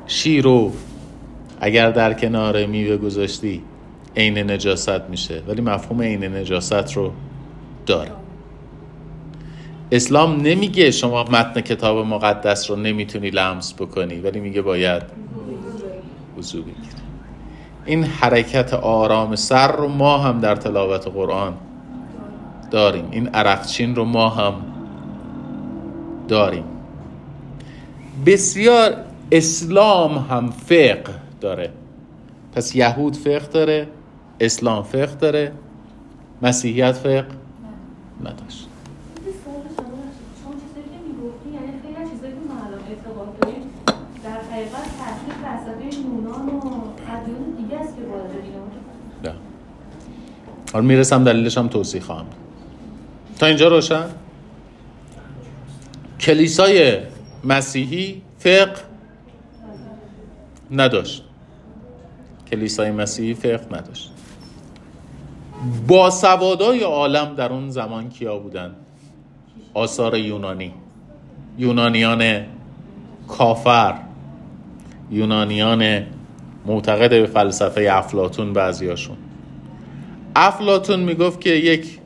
شیرو اگر در کنار میوه گذاشتی عین نجاست میشه ولی مفهوم عین نجاست رو داره. اسلام نمیگه شما متن کتاب مقدس رو نمی‌تونی لمس بکنی ولی میگه باید وضو بگیری. این حرکت آرام سر رو ما هم در تلاوت قرآن داریم. این عرقچین رو ما هم داریم. بسیار اسلام هم فقه داره. پس یهود فقه داره اسلام فقه داره مسیحیت فقه نداشت. حالا می‌رسم دلیلش هم توضیح خواهم. تا اینجا روشن؟ کلیسای مسیحی فقه نداشت. کلیسای مسیحی فقه نداشت. با سوادای عالم در اون زمان کیا بودن؟ آثار یونانی. یونانیان کافر. یونانیان معتقد به فلسفه افلاتون بعضیاشون. افلاتون می‌گفت که یک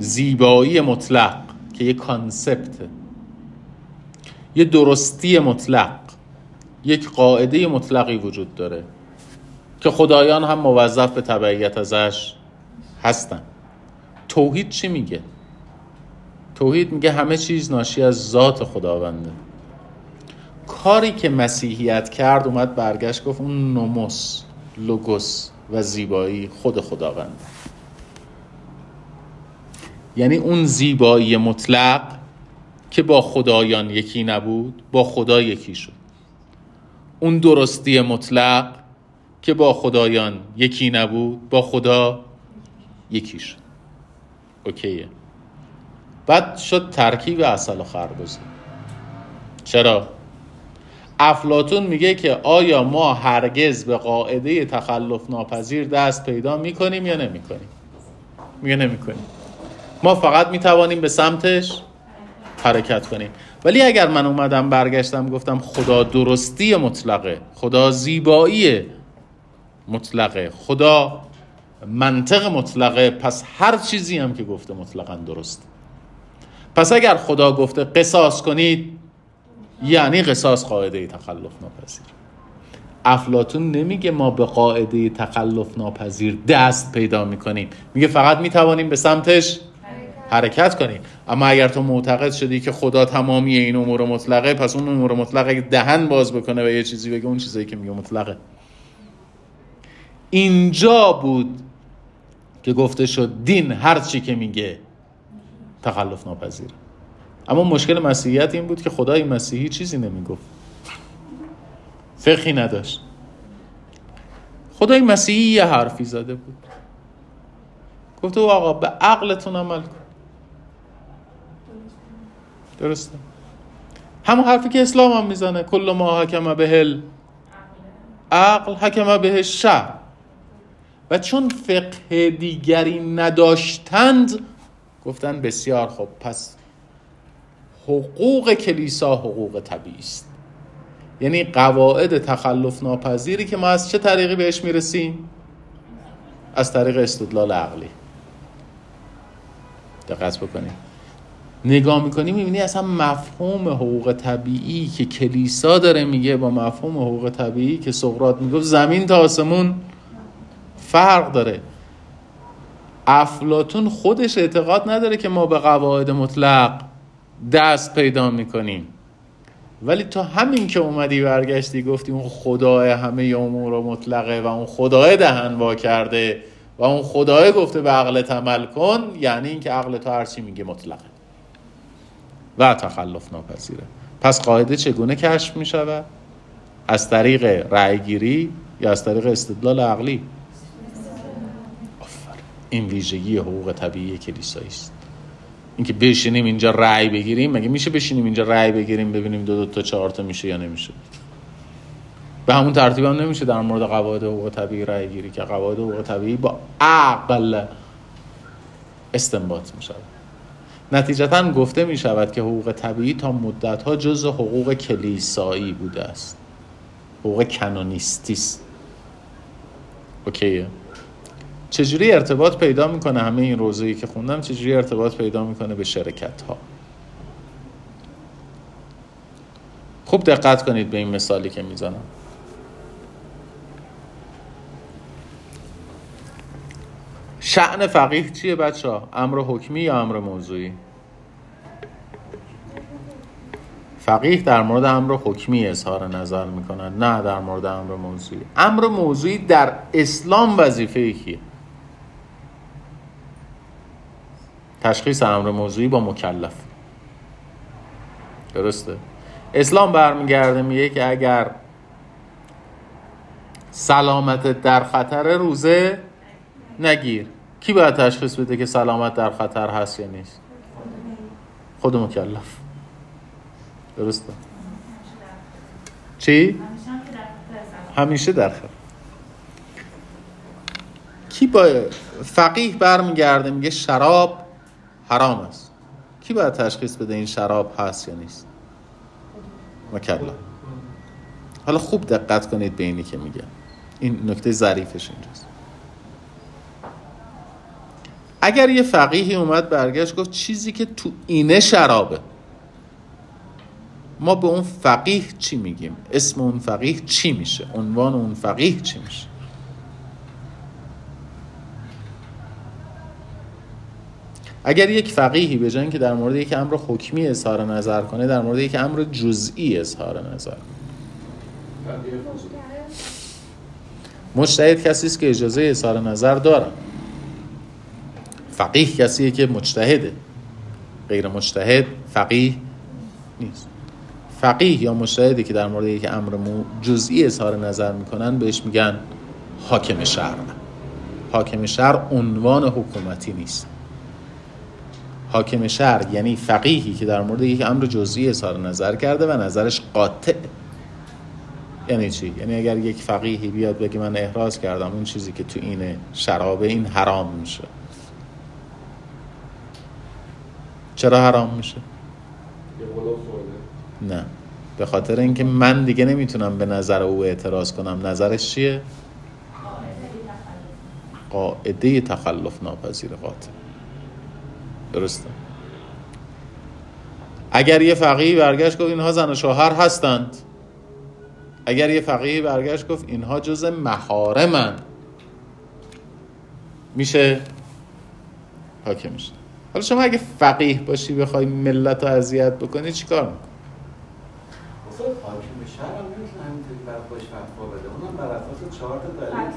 زیبایی مطلق که یک کانسپت. یه درستی مطلق یک قاعده مطلقی وجود داره که خدایان هم موظف به تبعیت ازش هستن. توحید چی میگه؟ توحید میگه همه چیز ناشی از ذات خداونده. کاری که مسیحیت کرد اومد برگشت گفت اون نوموس لوگوس و زیبایی خود خداوند یعنی اون زیبایی مطلق که با خدایان یکی نبود با خدا یکی شد. اون درستی مطلق که با خدایان یکی نبود با خدا یکی شد. اوکیه. بعد شد ترکیب اصل و خربزه. چرا؟ افلاتون میگه که آیا ما هرگز به قاعده تخلف ناپذیر دست پیدا می‌کنیم یا نمی‌کنیم؟ میگه نمی‌کنیم؟ ما فقط می‌توانیم به سمتش حرکت کنیم. ولی اگر من اومدم برگشتم گفتم خدا درستی مطلقه خدا زیبایی مطلقه خدا منطق مطلقه پس هر چیزی هم که گفته مطلقا درست. پس اگر خدا گفته قصاص کنید یعنی قصاص قاعده تخلف ناپذیر. افلاتون نمیگه ما به قاعده تخلف ناپذیر دست پیدا می‌کنیم. میگه فقط می‌توانیم به سمتش حرکت کنیم اما اگر تو معتقد شدی که خدا تمامی این امور مطلقه پس اون امور مطلقه دهن باز بکنه و یه چیزی بگه اون چیزایی که میگه مطلقه. اینجا بود که گفته شد دین هر چی که میگه تخلف ناپذیره اما مشکل مسیحیت این بود که خدای مسیحی چیزی نمی‌گفت. فقهی نداشت. خدای مسیحی یه حرفی زده بود. گفته آقا به عقلتون عمل کن. درسته. همون حرفی که اسلام هم می‌زنه. کل ما حکم به عقل حکم به شر و چون فقه دیگری نداشتند گفتن بسیار خوب پس حقوق کلیسا حقوق طبیعی است. یعنی قواعد تخلف ناپذیری که ما از چه طریقی بهش می‌رسیم؟ از طریق استدلال عقلی. دقت بکنیم نگاه می‌کنیم می‌بینی اصلا مفهوم حقوق طبیعی که کلیسا داره میگه با مفهوم حقوق طبیعی که سقراط می‌گفت زمین تا آسمون فرق داره. افلاتون خودش اعتقاد نداره که ما به قواعد مطلق دست پیدا می‌کنیم. ولی تا همین که اومدی برگشتی گفتی اون خدای همه امور مطلقه و اون خدای دهن وا کرده و اون خدای گفته به عقل عمل کن یعنی اینکه عقل تو هرچی میگه مطلقه. و تخلف ناپذیره. پس قاعده چگونه کشف می‌شود؟ از طریق رأیگیری یا از طریق استدلال عقلی؟ این ویژگی حقوق طبیعی کلیسایی است. اینکه بشینیم اینجا رأی بگیریم مگه میشه بشینیم اینجا رأی بگیریم ببینیم دو دو تا چهار تا میشه یا نمیشه؟ به همون ترتیب هم نمیشه در مورد قواعد حقوق طبیعی رأی گیری که قواعد حقوق طبیعی با عقل استنباط میشه نتیجتا گفته می شود که حقوق طبیعی تا مدت ها جز حقوق کلیسایی بوده است. حقوق کنونیستیست اوکیه چجوری ارتباط پیدا می‌کنه همه این روزایی که خوندم؟ چجوری ارتباط پیدا می‌کنه به شرکت ها خوب دقت کنید به این مثالی که می‌زنم. شعن فقیه چیه بچه ها؟ امر حکمی یا امر موضوعی؟ فقیه در مورد امر حکمی اظهار نظر می‌کنن نه در مورد امر موضوعی امر موضوعی در اسلام وظیفه کیه تشخیص امر موضوعی با مکلف درسته اسلام برمیگرده میگه که اگر سلامت در خطر روزه نگیر. کی باید تشخیص بده که سلامت در خطر هست یا نیست؟ خود مکلف درسته. چی؟ همیشه در خطر. کی با فقیه برمیگرده میگه شراب حرام است. کی باید تشخیص بده این شراب هست یا نیست؟ مکلا حالا خوب دقت کنید به اینی که میگم این نکته ظریفش اینجاست اگر یه فقیهی اومد برگشت گفت چیزی که تو اینه شرابه. ما به اون فقیه چی میگیم؟ اسم اون فقیه چی میشه؟ عنوان اون فقیه چی میشه؟ اگر یک فقیهی به جای که در مورد یک امر حکمی اظهار نظر کنه در مورد یک امر جزئی اظهار نظر مجتهد. کسی است که اجازه اظهار نظر داره فقیه کسیه که مجتهده. غیر مجتهد فقیه نیست. فقیه یا مجتهدی که در مورد یک امر جزئی اظهار نظر می‌کنن بهش میگن حاکم شهر حاکم شهر عنوان حکومتی نیست. حاکم شهر یعنی فقیهی که در مورد یک امر جزئی اظهار نظر کرده و نظرش قاطع. یعنی چی؟ یعنی اگر یک فقیهی بیاد بگه من احراز کردم اون چیزی که تو اینه شرابه این حرام میشه. چرا حرام میشه؟ نه. به خاطر اینکه من دیگه نمی‌تونم به نظر او اعتراض کنم. نظرش چیه؟ قاعده تخلف ناپذیر قاطع درسته. اگر یه فقیهی برگشت گفت اینها زن و شوهر هستند. اگر یه فقیهی برگشت گفت اینها جز محارمن. میشه؟ حاکم میشه. حالا شما اگه فقیه باشی بخوای ملت رو اذیت بکنی چیکار می‌کنی؟ اصلا حاکم شهر هم نمی‌تونه همینطوری بر خودش فتوا بده. اونم بر اساس چهار تا دلیل.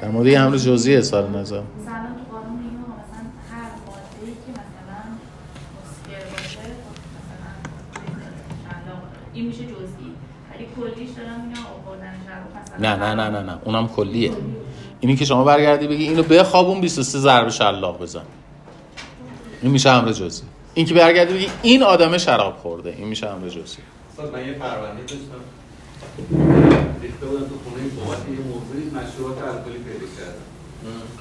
در مورد یه امر جزئی اظهار نظر. مثلا الان تو قانون میگه مثلا هر ماده‌ای که مثلا مسکر باشه مثلا شلاق داره. این میشه جزئی. ولی کلیش دارم میگم آوردن شلاق مثلا نه نه نه نه نه. اونم کلیه. اینی که شما برگردی بگی اینو بخوابون 23 ضرب شلاق بزن. این میشه امر جزئی. این که برگردی بگی این آدم شراب خورده این میشه امر جزئی. من یه پرونده داشتم. ریخته بودم تو خونه بابت یه موضوعی مشروبات الکلی پیدا کردم.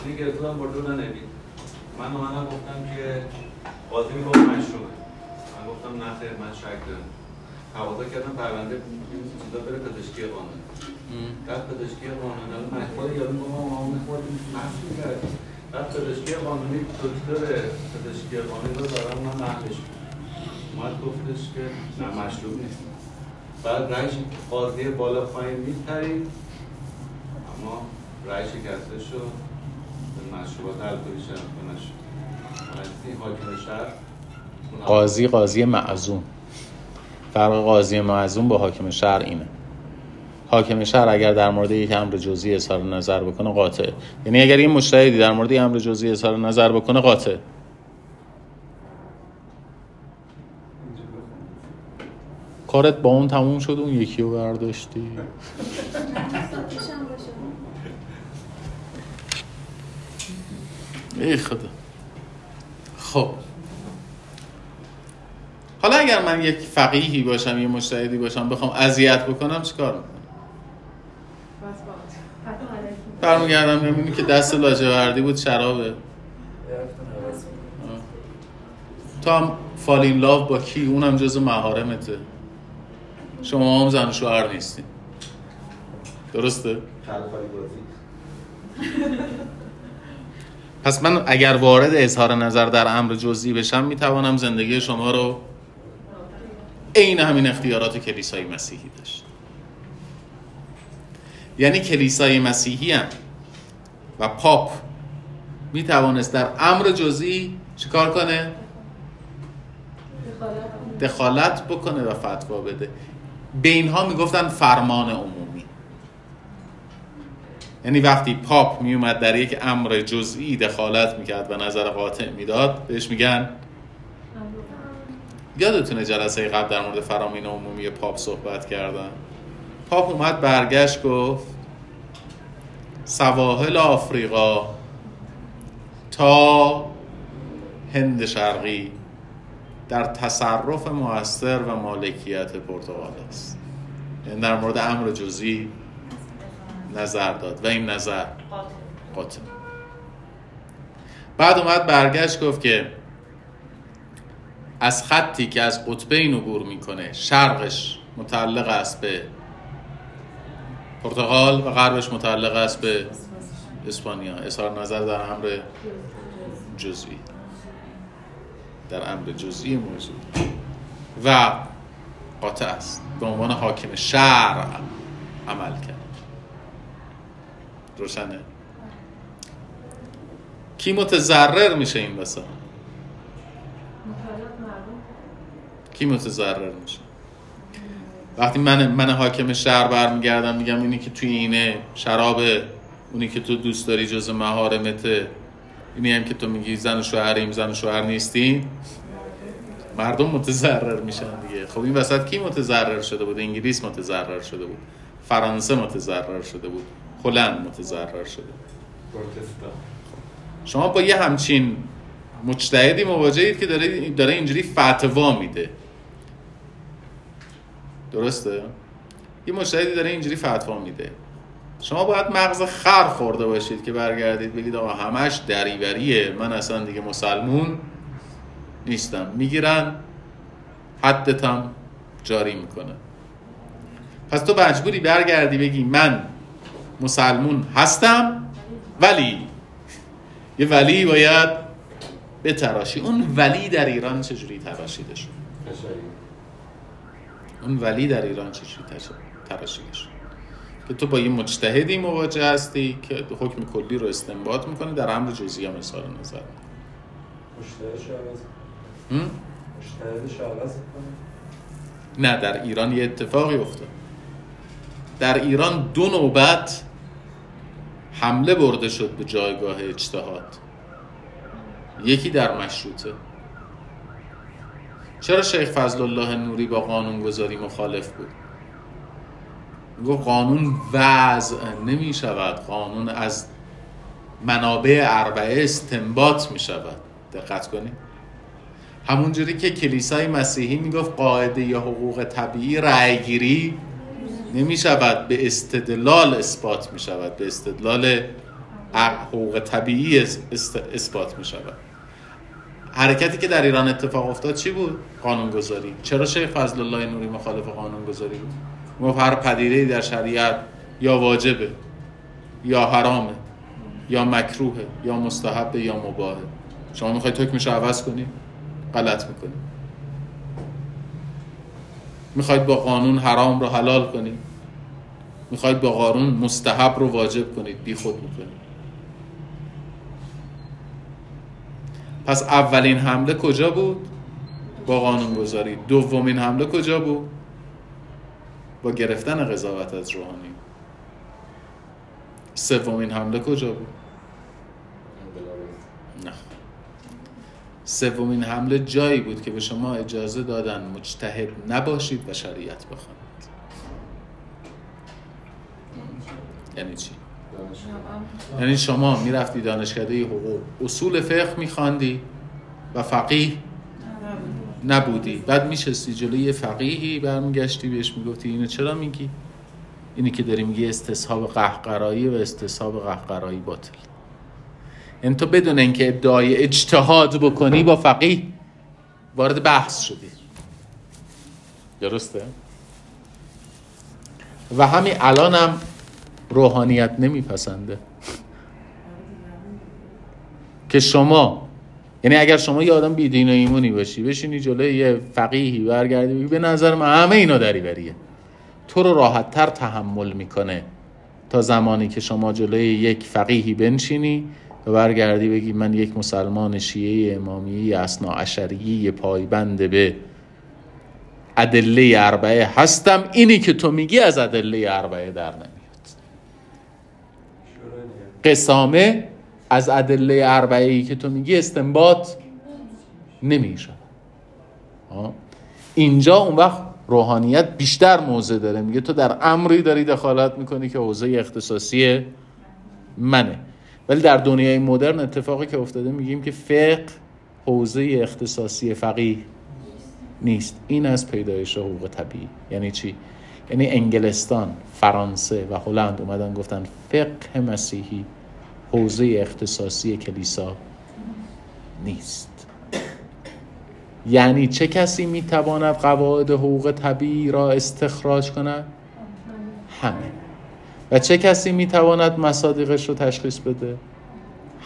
این گرفته بودم با دو ننوید من اومدم گفتم که قاضی می‌گفت مشروبه. من گفتم نه خیر من شک دارم. تقاضا کردم پرونده این چیزا بره پزشکی قانونی بعد پزشکی قانونی الان من خود یادم گفتم ما اون خود محصول کرد بعد پزشکی قانونی دکتر پزشکی قانونی رو دارم من محلش اومد گفتش که نه مشروب نیست. بعد رأیش قاضی بالا پایین میپرید اما رأی شکسته شد. به مشروبات الکلی شناخته نشد این حاکم شهر. قاضی قاضی معزوم. فرق قاضی معزوم با حاکم شهر اینه. حاکم شهر اگر در مورد یک امر جزئی اظهار نظر بکنه قاطع. یعنی اگر یه مجتهدی در مورد امر جزئی اظهار نظر بکنه قاطع. کارت با اون تموم شد اون یکی رو برداشتی. ای خدا. خب. حالا اگر من یک فقیهی باشم یه مجتهدی باشم بخوام اذیت بکنم چیکار می‌کنم؟ برمیگردم می‌بینی که دست لاجوردی بود شرابه. تو هم فالین لاو با کی؟ اونم جز محارمته. شما هم زن شوهر نیستین درسته؟ پس من اگر وارد اظهار نظر در امر جزئی بشم می‌توانم زندگی شما رو عین همین اختیارات کلیسای مسیحی داشت. یعنی کلیسای مسیحی هم. و پاپ. می‌توانست در امر جزئی چیکار کنه؟ دخالت بکنه و فتوا بده. به اینها می‌گفتن فرمان عمومی. یعنی وقتی پاپ میومد در یک امر جزئی دخالت می‌کرد و نظر قاطع می‌داد بهش میگن یادتونه جلسه قبل در مورد فرامین عمومی پاپ صحبت کردن؟ پاپ اومد برگشت گفت سواحل آفریقا تا هند شرقی در تصرف موثر و مالکیت پرتغال است یعنی در مورد امر جزئی نظر داد و این نظر. قاطع بعد اومد برگشت گفت که از خطی که از قطبین عبور می‌کنه شرقش متعلق است به پرتغال و غربش متعلق است به اسپانیا. اظهار نظر در امر جزئی. در امر جزئی موضوع. و قاطع است. به عنوان حاکم شرع عمل کرد. روشنه؟ کی متضرر میشه این وسط کی متضرر میشه؟ وقتی من من حاکم شهر برمیگردم میگم اینی که توی اینه شراب اونی که تو دوست داری جز مهارمته اینی هم که تو میگی زن و شوهریم زن و شوهر نیستین مردم متضرر میشن دیگه. خب این وسط کی متضرر شده بود؟ انگلیس متضرر شده بود. فرانسه متضرر شده بود. هلند متضرر شده شما با یه همچین مجتهدی مواجهید که داره داره اینجوری فتوا میده. درسته؟ یه مجتهدی داره اینجوری فتوا میده. شما باید مغز خر خورده باشید که برگردید بگید آقا همش دریوریه من اصلا دیگه مسلمون نیستم. می‌گیرن حدتم جاری می‌کنه پس تو مجبوری برگردی بگی من مسلمون هستم ولی. یه ولی باید بتراشی. اون ولی در ایران چجوری تراشیده شد اون ولی در ایران چجوری تراشیده شد که تو با یه مجتهدی مواجه هستی که حکم کلی رو استنباط می‌کنه در امر جزئی هم اظهار نظر می‌کنه. نه در ایران یه اتفاقی افتاد. در ایران دو نوبت حمله برده شد به جایگاه اجتهاد. یکی در مشروطه. چرا شیخ فضل الله نوری با قانون گذاری مخالف بود؟ گفت قانون وضع نمی شود قانون از منابع اربعه استنباط می شود دقت کنید. همونجوری که کلیسای مسیحی می‌گفت قاعده یا حقوق طبیعی رأیگیری نمی شود به استدلال اثبات می شود به استدلال حقوق طبیعی اثبات می شود حرکتی که در ایران اتفاق افتاد چی بود؟ قانونگذاری چرا شیخ فضل الله نوری مخالف قانونگذاری بود؟ گفت هر پدیده در شریعت یا واجبه یا حرامه یا مکروهه یا مستحبه یا مباهه شما می‌خواید حکمش رو عوض کنی؟ غلط می‌کنی می‌خواید با قانون حرام رو حلال کنید می‌خواید با قانون مستحب رو واجب کنید بی خود می‌کنید پس اولین حمله کجا بود؟ با قانون گذاری دومین حمله کجا بود؟ با گرفتن قضاوت از روحانی سومین حمله کجا بود؟ نه سومین حمله جایی بود که به شما اجازه دادن مجتهد نباشید و شریعت بخوانید یعنی چی؟ یعنی شما می‌رفتی دانشکده حقوق اصول فقه میخواندی و فقیه نبودی بعد میشستی جلوی یه فقیهی برمیگشتی بهش می‌گفتی اینو چرا میگی؟ اینی که داری میگی استصحاب قهقرایی و استصحاب قهقرایی باطل یعنی تو بدون اینکه ادعای اجتهاد بکنی با فقیه وارد بحث شدی درسته؟ و همین الان هم روحانیت نمیپسنده. که شما یعنی اگر شما یه آدم بیدین و ایمونی باشی بشینی جلوی یه فقیهی برگردی بگی به نظر من همه اینا دری بریه. تو رو راحت تر تحمل می‌کنه تا زمانی که شما جلوی یک فقیهی بنشینی و برگردی بگی من یک مسلمان شیعه امامیه اسنا عشریه پایبند به ادله اربعه هستم. اینی که تو میگی از ادله اربعه در دیگه قسامه از ادله اربعه که تو میگی استنباط نمیشه اینجا اون وقت روحانیت بیشتر موضع داره. میگه تو در امری داری دخالت می‌کنی که حوزه اختصاصی منه. ولی در دنیای مدرن اتفاقی که افتاده میگیم که فقه حوزه اختصاصی فقیه نیست. این از پیدایش حقوق طبیعی. یعنی چی؟ یعنی انگلستان فرانسه و هلند اومدن گفتن فقه مسیحی حوزه اختصاصی کلیسا نیست. یعنی چه کسی می‌تواند قواعد حقوق طبیعی را استخراج کند؟ همه. و چه کسی می‌تواند مصادیقش رو تشخیص بده؟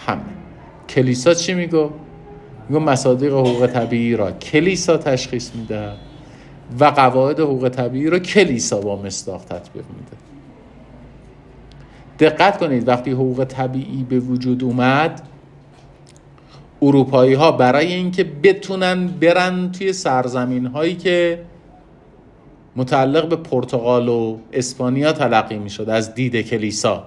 همه. کلیسا چی میگو میگو مصادیق حقوق طبیعی را کلیسا تشخیص میده و قواعد حقوق طبیعی را کلیسا با مصداق تطبیق میده. دقت کنید وقتی حقوق طبیعی به وجود اومد اروپایی ها برای اینکه بتونن برن توی سرزمین هایی که متعلق به پرتغال و اسپانیا تلقی می‌شد از دید کلیسا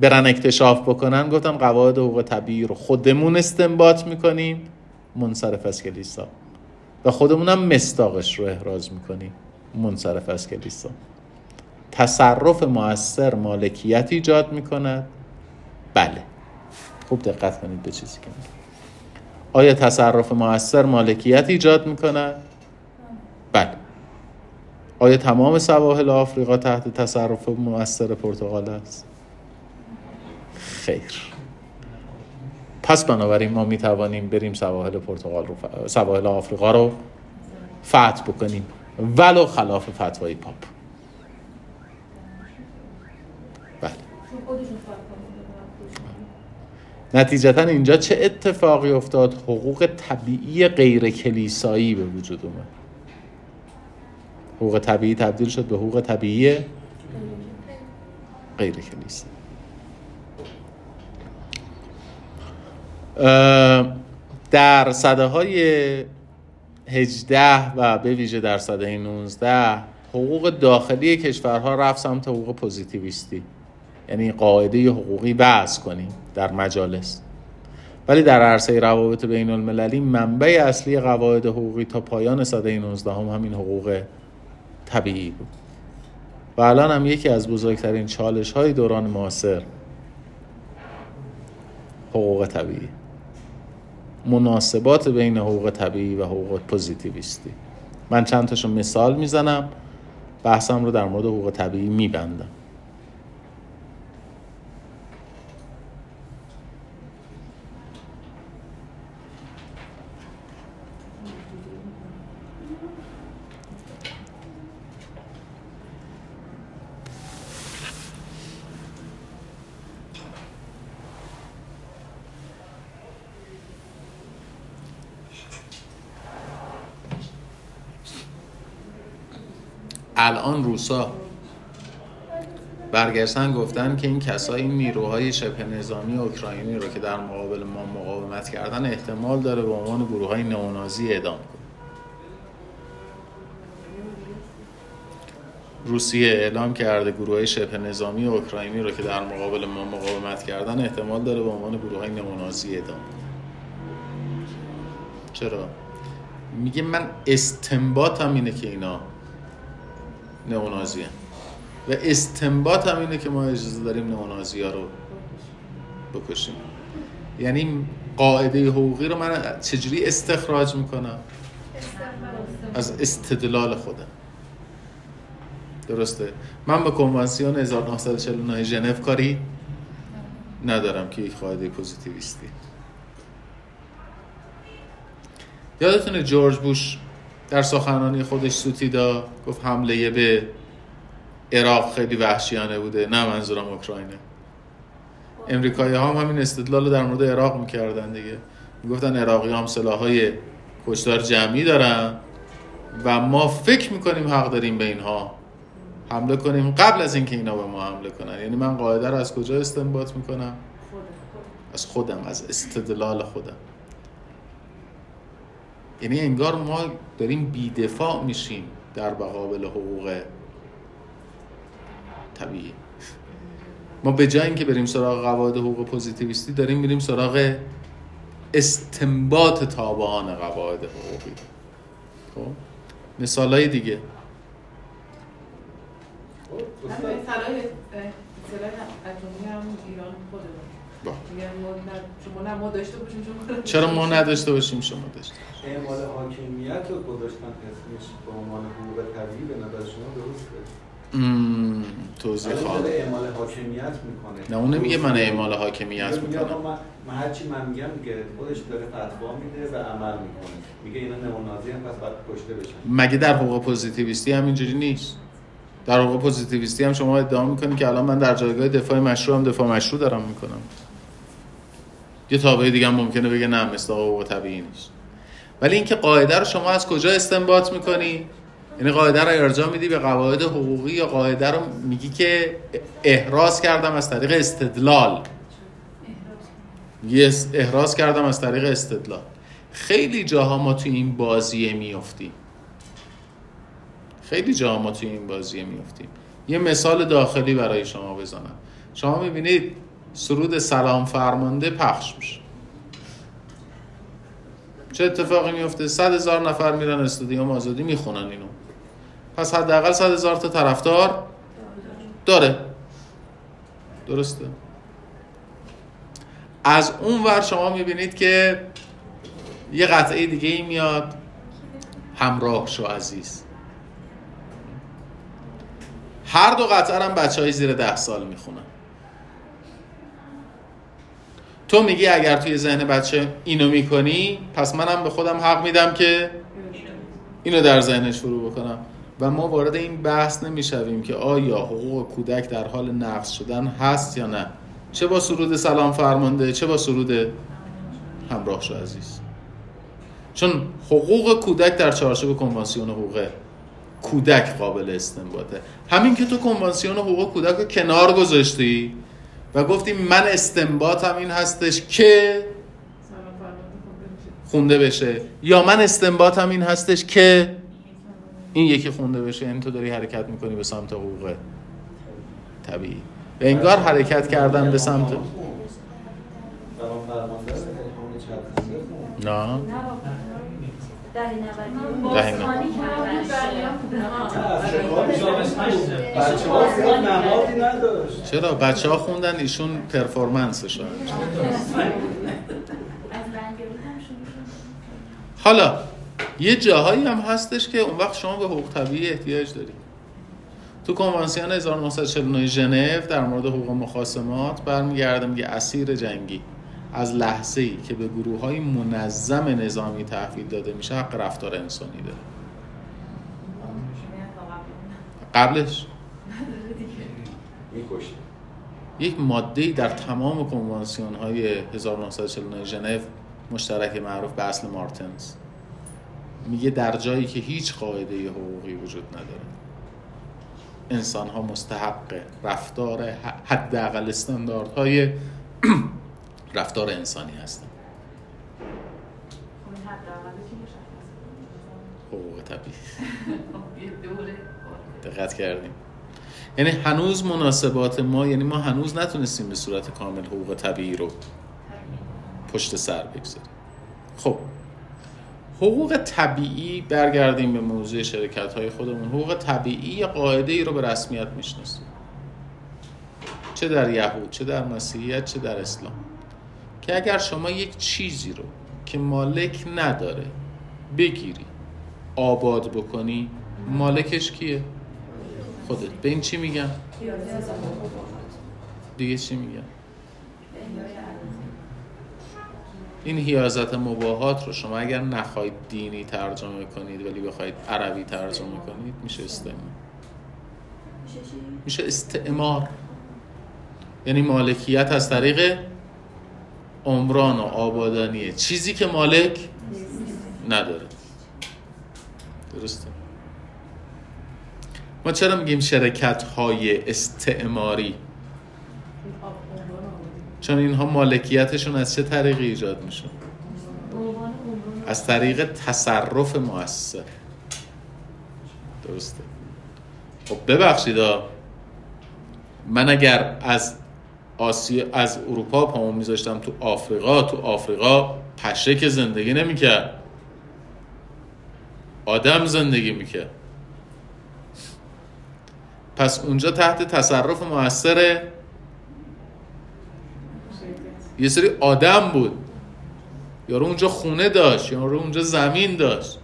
برن اکتشاف بکنن گفتن قواعد حقوق طبیعی رو خودمون استنباط می‌کنیم منصرف از کلیسا. و خودمون هم مستاقش رو احراز می‌کنیم. منصرف از کلیسا. تصرف موثر مالکیت ایجاد می‌کند. بله. خوب دقت کنید به چیزی که میگم آیا تصرف موثر مالکیت ایجاد می‌کند؟ بله. آیا تمام سواحل آفریقا تحت تصرف موثر پرتغال است؟ خیر. پس بنابراین ما می توانیم بریم سواحل پرتغال رو ف... سواحل آفریقا رو فتح بکنیم. ولو خلاف فتوای پاپ. بله. نتیجتا اینجا چه اتفاقی افتاد؟ حقوق طبیعی غیر کلیسایی به وجود اومد. حقوق طبیعی تبدیل شد به حقوق طبیعی غیر کلیسایی. در صده های 18 و به ویژه در صده 19 حقوق داخلی کشورها رفت سمت حقوق پوزیتیویستی. یعنی قاعده حقوقی وضع کنیم در مجالس. ولی در عرصه روابط بین المللی منبع اصلی قواعد حقوقی تا پایان سده 19 هم همین حقوق طبیعی بود. و الان هم یکی از بزرگترین چالش های دوران معاصر حقوق طبیعی. مناسبات بین حقوق طبیعی و حقوق پوزیتیویستی. من چند تاشو مثال می‌زنم بحثم رو در مورد حقوق طبیعی میبندم. الان روسا. برگشتن گفتن که این کسایی این نیروهای شبه نظامی اوکراینی رو که در مقابل ما مقاومت کردن احتمال داره به عنوان گروه های نئونازی اعدام کنه. روسیه اعلام کرده گروه های شبه نظامی اوکراینی رو که در مقابل ما مقاومت کردن احتمال داره به عنوان گروه های نئونازی اعدام کنه. چرا؟ میگه من استنباطم اینه که اینا نئونازی. و استنباط هم اینه که ما اجازه داریم نئونازی ها رو بکشیم. یعنی قاعده حقوقی رو من چجوری استخراج می‌کنم؟ از استدلال خودم. درسته؟ من به کنوانسیون 1949 ژنو کاری ندارم که یک قاعده پوزیتیویستی. یادتونه جورج بوش در سخنرانی خودش سوتیدا گفت حمله به عراق خیلی وحشیانه بوده. نه منظورم اوکراینه. امریکایی ها هم همین استدلال رو در مورد عراق می‌کردن دیگه. می‌گفتن عراقی هم سلاح های کشتار جمعی دارن و ما فکر می‌کنیم حق داریم به اینها حمله کنیم قبل از اینکه اینا به ما حمله کنن. یعنی من قاعده رو از کجا استنباط می‌کنم؟ از خودم از استدلال خودم. یعنی انگار ما داریم بیدفاع میشیم در مقابل حقوق طبیعی. ما به جای اینکه بریم سراغ قواعد حقوق پوزیتیویستی داریم میریم سراغ استنباط تابعان قواعد حقوقی. خب؟ مثال های دیگه با. چرا ما نداشته باشیم شما داشته اعمال حاکمیت رو گذاشتن اسمش به عنوان حقوق طبیعی به نظر شما درسته؟ توضیح خواهم داره اعمال حاکمیت می‌کنه. نه اون نمیگه من اعمال حاکمیت می‌کنم. من, هرچی من میگم میگه خودش داره فتوا میده و عمل می‌کنه. میگه اینا نئونازی هم پس باید کشته بشن. مگه در حقوق پوزیتیویستی هم اینجوری نیست؟ در حقوق پوزیتیویستی هم شما ادعا می‌کنید که الان من در جایگاه دفاع مشروع هم دفاع مشروع دارم می‌کنم. یه تابعه دیگه هم ممکنه بگه نه مثل حقوق طبیعی نیست. ولی اینکه قاعده رو شما از کجا استنباط می‌کنی؟ یعنی قاعده رو ارجاع میدی به قواعد حقوقی یا قاعده رو میگی که احراز کردم از طریق استدلال؟ یه احراز کردم از طریق استدلال. خیلی جاها ما توی این بازیه میافتیم. خیلی جاها ما توی این بازیه میافتیم. یه مثال داخلی برای شما بزنم. شما می‌بینید سرود سلام فرمانده پخش میشه. چه اتفاقی میفته صد هزار نفر میرن استادیوم آزادی می‌خونن اینو. پس حداقل صد هزار تا طرفدار داره. درسته. از اون ور شما می‌بینید که یه قطعه دیگه ای میاد. همراه شو عزیز. هر دو قطعه هم بچه های زیر ده سال می‌خونن. تو میگی اگر توی ذهن بچه اینو می‌کنی پس منم به خودم حق میدم که اینو در ذهنش فرو بکنم. و ما وارد این بحث نمی‌شویم که آیا حقوق کودک در حال نقض شدن هست یا نه. چه با سرود سلام فرمانده چه با سرود همراه شو عزیز. چون حقوق کودک در چارچوب کنوانسیون حقوق کودک قابل استنباطه. همین که تو کنوانسیون حقوق کودک رو کنار گذاشتی و گفتی من استنباطم این هستش که سلام فرمانده خونده بشه. یا من استنباطم این هستش که این یکی خونده بشه. یعنی تو داری حرکت می‌کنی به سمت حقوق طبیعی. و انگار حرکت کردن به سمت. نه. دهه نداشت چرا بچه ها خوندن ایشون شد حالا یه جاهایی هم هستش که اون وقت شما به حقوق طبیعی احتیاج داری تو کنوانسیون 1949 ژنو در مورد حقوق مخاصمات برمیگرده میگه اسیر جنگی. از لحظه ای که به گروه های منظم نظامی تحویل داده میشه حق رفتار انسانی داره. قبلش. می‌کشه یک ماده در تمام کنوانسیون های 1949 ژنو مشترک معروف به اصل مارتنز. میگه در جایی که هیچ قاعده حقوقی وجود نداره. انسان ها مستحق رفتار حداقل استانداردهای رفتار انسانی هستن خب؟ حقوق طبیعی. خب یه دوره. دقت کردیم. یعنی هنوز مناسبات ما یعنی ما هنوز نتونستیم به صورت کامل حقوق طبیعی رو پشت سر بگذاریم. خب حقوق طبیعی برگردیم به موضوع شرکت های خودمون. حقوق طبیعی قاعده ای رو به رسمیت می‌شناسیم. چه در یهود چه در مسیحیت چه در اسلام. که اگر شما یک چیزی رو که مالک نداره بگیری آباد بکنی مالکش کیه؟ خودت. به این چی میگن؟ دیگه چی میگن؟ این حیازت مباهات رو شما اگر نخواهید دینی ترجمه کنید ولی بخواید عربی ترجمه کنید میشه استعمار. میشه استعمار. یعنی مالکیت از طریق عمران و آبادانیه چیزی که مالک نداره. درسته؟ ما چرا میگیم شرکت های استعماری؟ چون اینها مالکیتشون از چه طریقی ایجاد میشه؟ از طریق تصرف مؤثر. درسته. خب ببخشید. من اگر از آسیا از اروپا پامو میذاشتم تو آفریقا تو آفریقا پشه که زندگی نمی‌کرد. آدم زندگی می‌کرد. پس اونجا تحت تصرف مؤثر یه سری آدم بود. یارو اونجا خونه داشت یارو اونجا زمین داشت.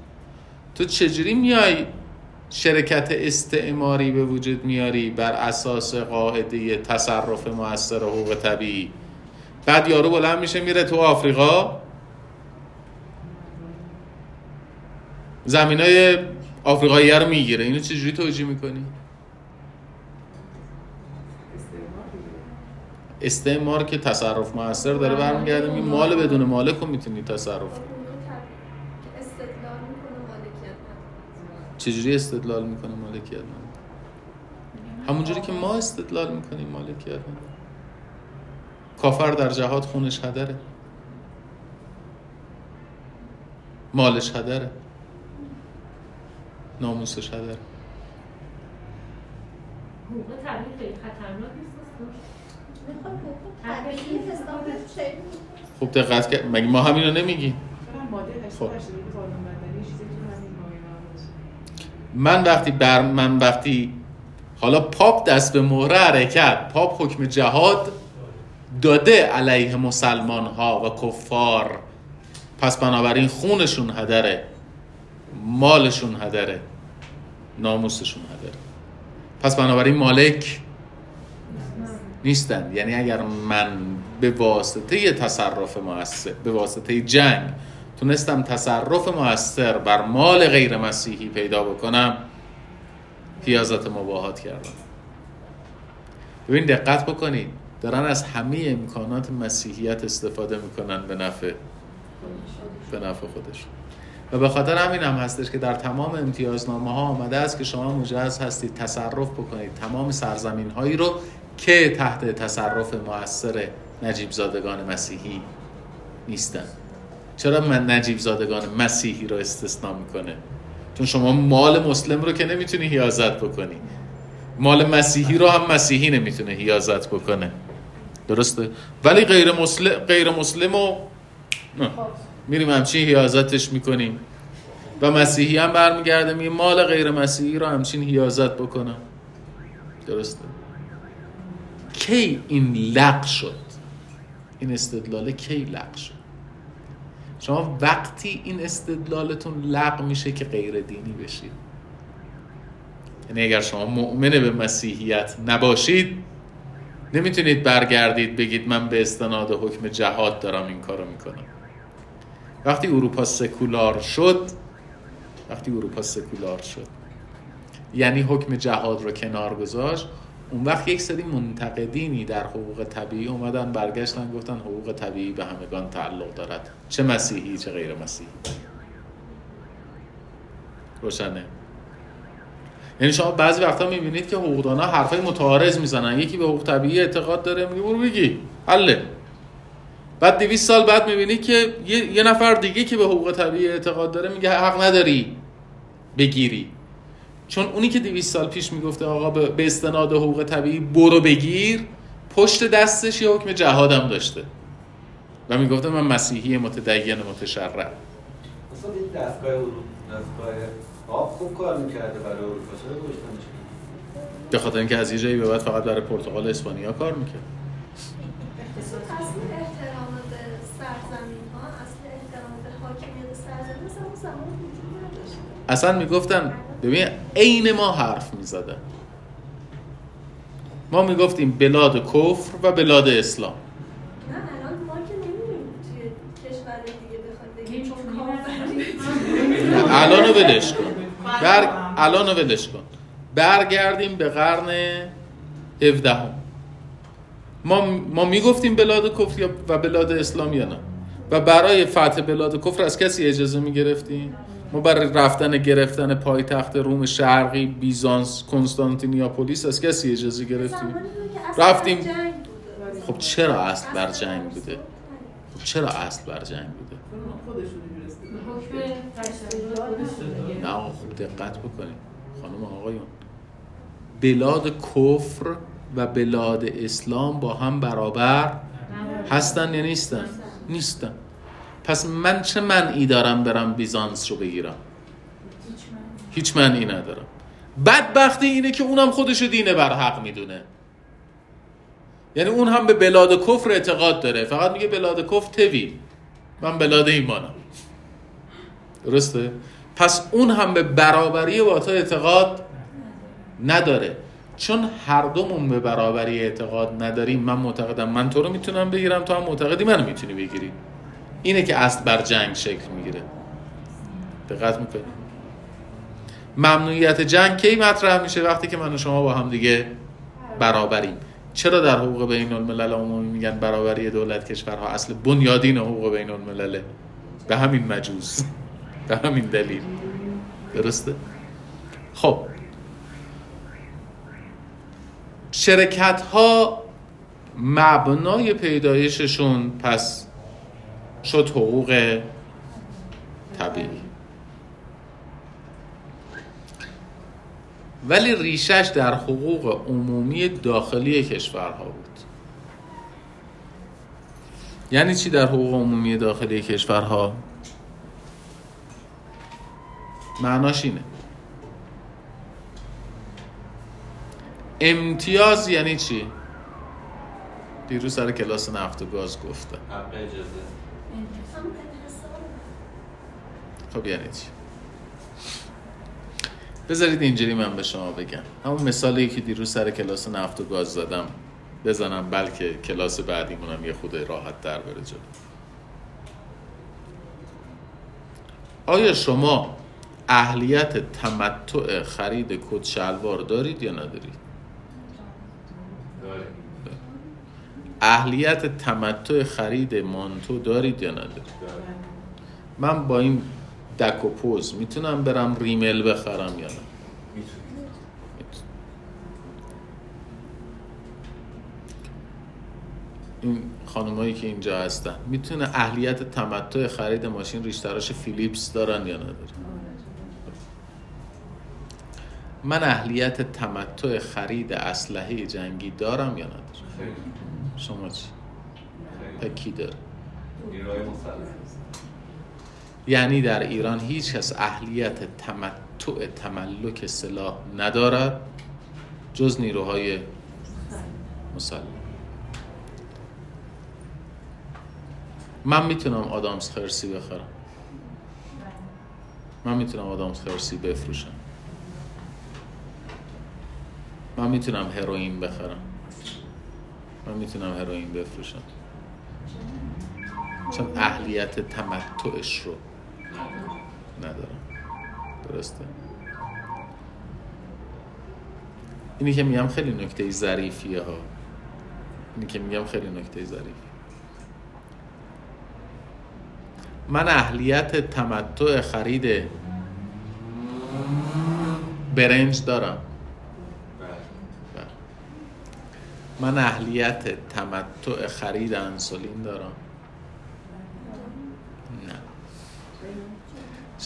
تو چجوری میای شرکت استعماری به وجود میاری بر اساس قاعده تصرف مؤثر حقوق طبیعی؟ بعد یارو بلند میشه میره تو آفریقا. زمین های آفریقایی رو می‌گیره. اینو چجوری توجیه می‌کنی؟ استعمار دیگه استعمار که تصرف موثر داره برمیگرده می مال بدون مالک رو می‌تونی تصرف کنی. استدلال می‌کنه مالکیت نداره. چجوری استدلال می‌کنه مالکیت نداره؟ همونجوری که ما استدلال می‌کنیم مالکیت نداره. کافر در جهاد خونش هدره. مالش هدره. ناموسش هدره. حقوق خطرناک نیست. خوب دقت کرد مگه ما نمیگیم خب. 882 قانون مدنی چیزی تو همین مایه باشه. من وقتی بر من وقتی حالا پاپ دست به مهره حرکت پاپ حکم جهاد داده علیه مسلمان ها و کفار. پس بنابراین خونشون هدره مالشون هدره ناموسشون هدره. پس بنابراین مالک نیستن. یعنی اگر من به واسطه تصرف موثر به واسطه جنگ تونستم تصرف موثر بر مال غیر مسیحی پیدا بکنم حیازت مباهات کردم. ببین دقت بکنید. دارن از همه امکانات مسیحیت استفاده می‌کنن به نفع به نفع خودشون و به خاطر همین هم هستش که در تمام امتیازنامه ها آمده است که شما مجهز هستید تصرف بکنید. تمام سرزمین هایی رو که تحت تصرف موثر نجیب زادگان مسیحی نیستن. چرا من نجیب زادگان مسیحی رو استثنا می‌کنه؟ چون شما مال مسلم رو که نمی‌تونی حیازت بکنی. مال مسیحی رو هم مسیحی نمی‌تونه حیازت بکنه. درسته؟ ولی غیر مسلم غیر مسلم رو. میریم همچین حیازتش می‌کنیم. و مسیحی هم برمیگرده میگه مال غیر مسیحی رو همچین حیازت بکنم. درسته؟ کی این لق شد؟ این استدلال کی لق شد؟ شما وقتی این استدلالتون لق میشه که غیر دینی بشید. یعنی اگر شما مؤمن به مسیحیت نباشید نمی‌تونید برگردید بگید من به استناد حکم جهاد دارم این کارو می‌کنم. وقتی اروپا سکولار شد وقتی اروپا سکولار شد یعنی حکم جهاد رو کنار گذاشت اون وقت یک سری منتقدینی در حقوق طبیعی اومدن برگشتن گفتن حقوق طبیعی به همگان تعلق دارد. چه مسیحی چه غیر مسیحی. روشنه. یعنی شما بعضی وقتا می‌بینید که حقوقدانا حرفای متعارض می‌زنن. یکی به حقوق طبیعی اعتقاد داره میگه برو بگی. حله. بعد 200 سال بعد می‌بینی که یه نفر دیگه که به حقوق طبیعی اعتقاد داره میگه حق نداری. بگیری. چون اونی که 200 سال پیش می‌گفته آقا به استناد حقوق طبیعی برو بگیر پشت دستش یه حکم جهادم داشته. و می‌گفته من مسیحی متدین متشرع. اصلا این دستگاه دستگاه آب خوب کار می‌کرده برای اروپا. به خاطر اینکه از یه جایی به بعد فقط برای پرتغال اسپانیا کار می‌کرد. اصلا می‌گفتن ببین عین ما حرف می‌زدن. ما می‌گفتیم بلاد کفر و بلاد اسلام. نه الان ما که نمی‌دونیم توی کشور دیگه الانو ولش کن. بر... الانو ولش کن. برگردیم به قرن 17 ما ما می‌گفتیم بلاد کفر و بلاد اسلام یا نه؟ و برای فتح بلاد کفر از کسی اجازه می‌گرفتیم؟ ما برای رفتن گرفتن پایتخت روم شرقی بیزانس کنستانتینیاپولیس از کسی اجازه گرفتیم رفتیم. خب چرا اصل بر جنگ بوده؟ خب چرا اصل بر جنگ بوده؟ تشریع نه خوب دقت بکنید خانم آقایون بلاد کفر و بلاد اسلام با هم برابر هستن یا نیستن. نیستن. پس من چه منعی دارم برم بیزانس رو بگیرم؟ هیچ منعی ندارم. بدبختی اینه که اونم خودشو دینه بر حق می‌دونه. یعنی اون هم به بلاد کفر اعتقاد داره. فقط میگه بلاد کفر توی. من بلاد ایمانم. درسته؟ پس اون هم به برابری با تو اعتقاد نداره. چون هر دومون به برابری اعتقاد نداریم من معتقدم من تو رو می‌تونم بگیرم تو هم معتقدی منو می‌تونی بگیری. اینه که اصل بر جنگ شکل می‌گیره. دقت می‌کنی؟ ممنوعیت جنگ کی مطرح میشه وقتی که من و شما با هم دیگه برابریم؟ چرا در حقوق بین الملل عمومی میگن برابری دولت کشورها؟ اصل بنیادین حقوق بین الملله به همین مجوز. به همین دلیل. درسته؟ خب. شرکت ها مبنای پیدایششون پس شد حقوق طبیعی. ولی ریشش در حقوق عمومی داخلی کشورها بود. یعنی چی در حقوق عمومی داخلی کشورها؟ معناش اینه. امتیاز یعنی چی؟ دیروز سر کلاس نفت و گاز گفتم. حق اجازه هم انحصار. خب یعنی چی؟ بذارید اینجوری من به شما بگم. همون مثالی که دیروز سر کلاس نفت و گاز زدم بزنم بلکه کلاس بعدیمونم یه خود راحت در بره جلو. آیا شما اهلیت تمتع خرید کت شلوار دارید یا ندارید؟ داره اهلیت تمتع خرید مانتو دارید یا ندارید؟ داره من با این دک و پوز. می‌تونم برم ریمل بخرم یا نه؟ این خانمایی که اینجا هستن می‌تونه اهلیت تمتع خرید ماشین ریشتراش فیلیپس دارن یا ندارن؟ من اهلیت تمتع خرید اسلحه جنگی دارم یا ندارم؟ شما چی؟ پکی داره. مسلح. یعنی در ایران هیچ کس اهلیت تمتع تملک سلاح ندارد جز نیروهای مسلح. من می‌تونم آدامس خرسی بخرم. من می‌تونم آدامس خرسی بفروشم. من می‌تونم هروئین بخرم. من می‌تونم هروئین بفروشم. چون اهلیت تمتعش رو ندارم. درسته. اینی که میگم خیلی نکته ظریفیه ها. اینی که میگم خیلی نکته ظریفی من اهلیت تمتع خرید برنج دارم. بله. بله. من اهلیت تمتع خرید انسولین دارم نه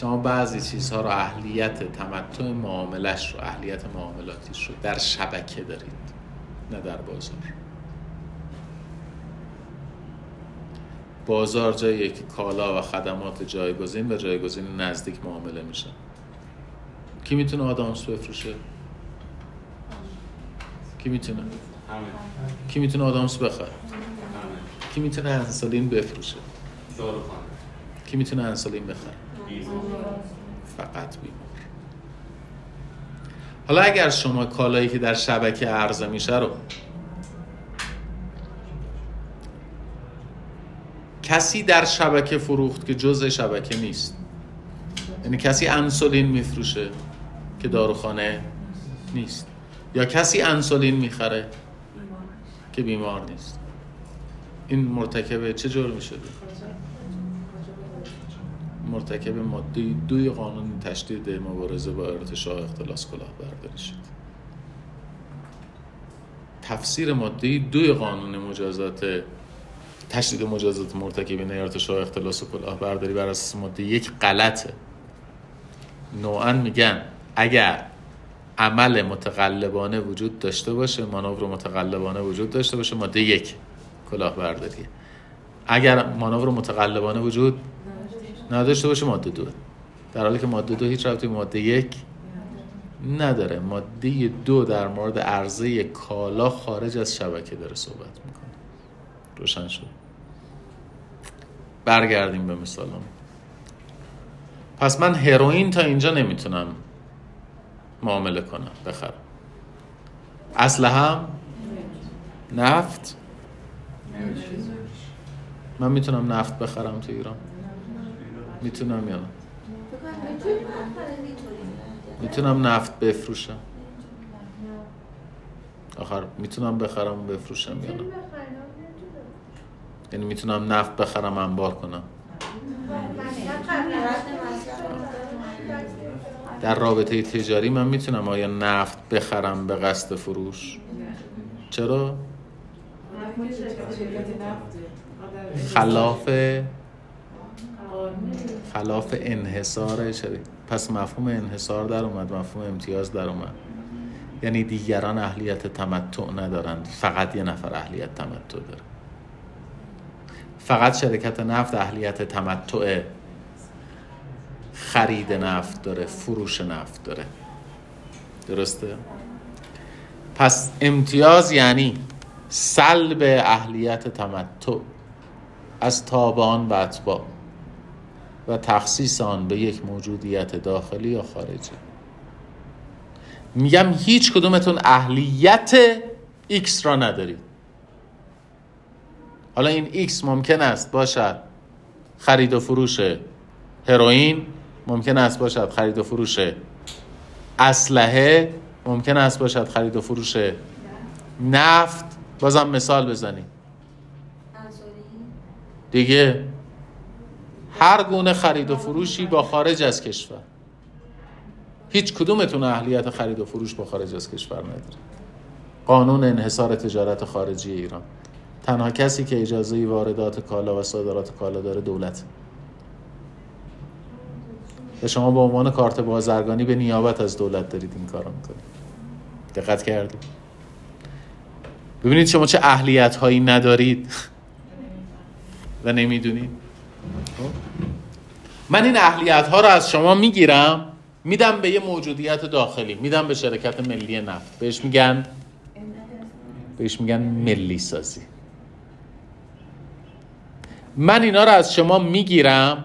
شما بعضی چیزها رو اهلیت تمتع معاملش رو اهلیت معاملاتیش رو در شبکه دارید نه در بازار. بازار جاییه که کالا و خدمات جایگزین و جایگزین نزدیک معامله میشن کی می‌تونه آدامس بفروشه؟ کی می‌تونه؟ همه. کی می‌تونه آدامس بخره؟ کی می‌تونه انسولین بفروشه؟ کی می‌تونه انسولین بخره؟ فقط بیمار. حالا اگر شما کالایی که در شبکه عرضه میشه رو کسی در شبکه فروخت که جزء شبکه نیست یعنی کسی انسولین میفروشه که داروخانه نیست یا کسی انسولین می‌خره که بیمار نیست. این مرتکب چه جرمی شده؟ مرتکب ماده دوی قانون تشدید مبارزه با ارتشاء اختلاس کلاهبرداری شد. تفسیر ماده دوی قانون مجازات تشدید مجازات مرتکبین ارتشاء اختلاس و کلاهبرداری بر اساس ماده یک غلطه. نوعا میگن اگر عمل متقلبانه وجود داشته باشه مانور متقلبانه وجود داشته باشه ماده یک کلاهبرداریه اگر مانور متقلبانه وجود نداشته باشه ماده دو. در حالی که ماده دو هیچ ربطی به ماده یک نداره. ماده دو در مورد عرضه کالا خارج از شبکه داره صحبت می‌کنه. روشن شد. برگردیم به مثالم پس من هروئین تا اینجا نمی‌تونم معامله کنم. بخرم. اسلحه هم نفت. من می‌تونم نفت بخرم تو ایران. می‌تونم یا نه؟ می‌تونم. نفت بفروشم. آخر می‌تونم بخرم و بفروشم یا نه؟ یعنی می‌تونم نفت بخرم انبار کنم. در رابطه تجاری من می‌تونم آیا نفت بخرم به قصد فروش؟ چرا؟ خلاف خلاف انحصار شریک پس مفهوم انحصار در اومد مفهوم امتیاز در اومد. یعنی دیگران اهلیت تمتع ندارند. فقط یه نفر اهلیت تمتع داره. فقط شرکت نفت اهلیت تمتع خرید نفت داره فروش نفت داره. درسته؟ پس امتیاز یعنی سلب اهلیت تمتع از تابعان و اتباع. و تخصیص آن به یک موجودیت داخلی یا خارجی. میگم هیچ کدومتون اهلیت X را ندارید. حالا این X ممکن است باشد خرید و فروش هروئین ممکن است باشد خرید و فروش اسلحه ممکن است باشد خرید و فروش نفت. بازم مثال بزنیم. دیگه هر گونه خرید و فروشی با خارج از کشور. هیچ کدومتون اهلیت خرید و فروش با خارج از کشور نداره. قانون انحصار تجارت خارجی ایران. تنها کسی که اجازه واردات کالا و صادرات کالا داره دولت. و شما به عنوان کارت بازرگانی به نیابت از دولت دارید این کارو می‌کنید. دقت کردید ببینید شما چه اهلیت هایی ندارید و نمی‌دونید؟ من این اهلیت ها رو از شما می‌گیرم میدم به یه موجودیت داخلی میدم به شرکت ملی نفت. بهش میگن بهش میگن ملی سازی من اینا رو از شما می‌گیرم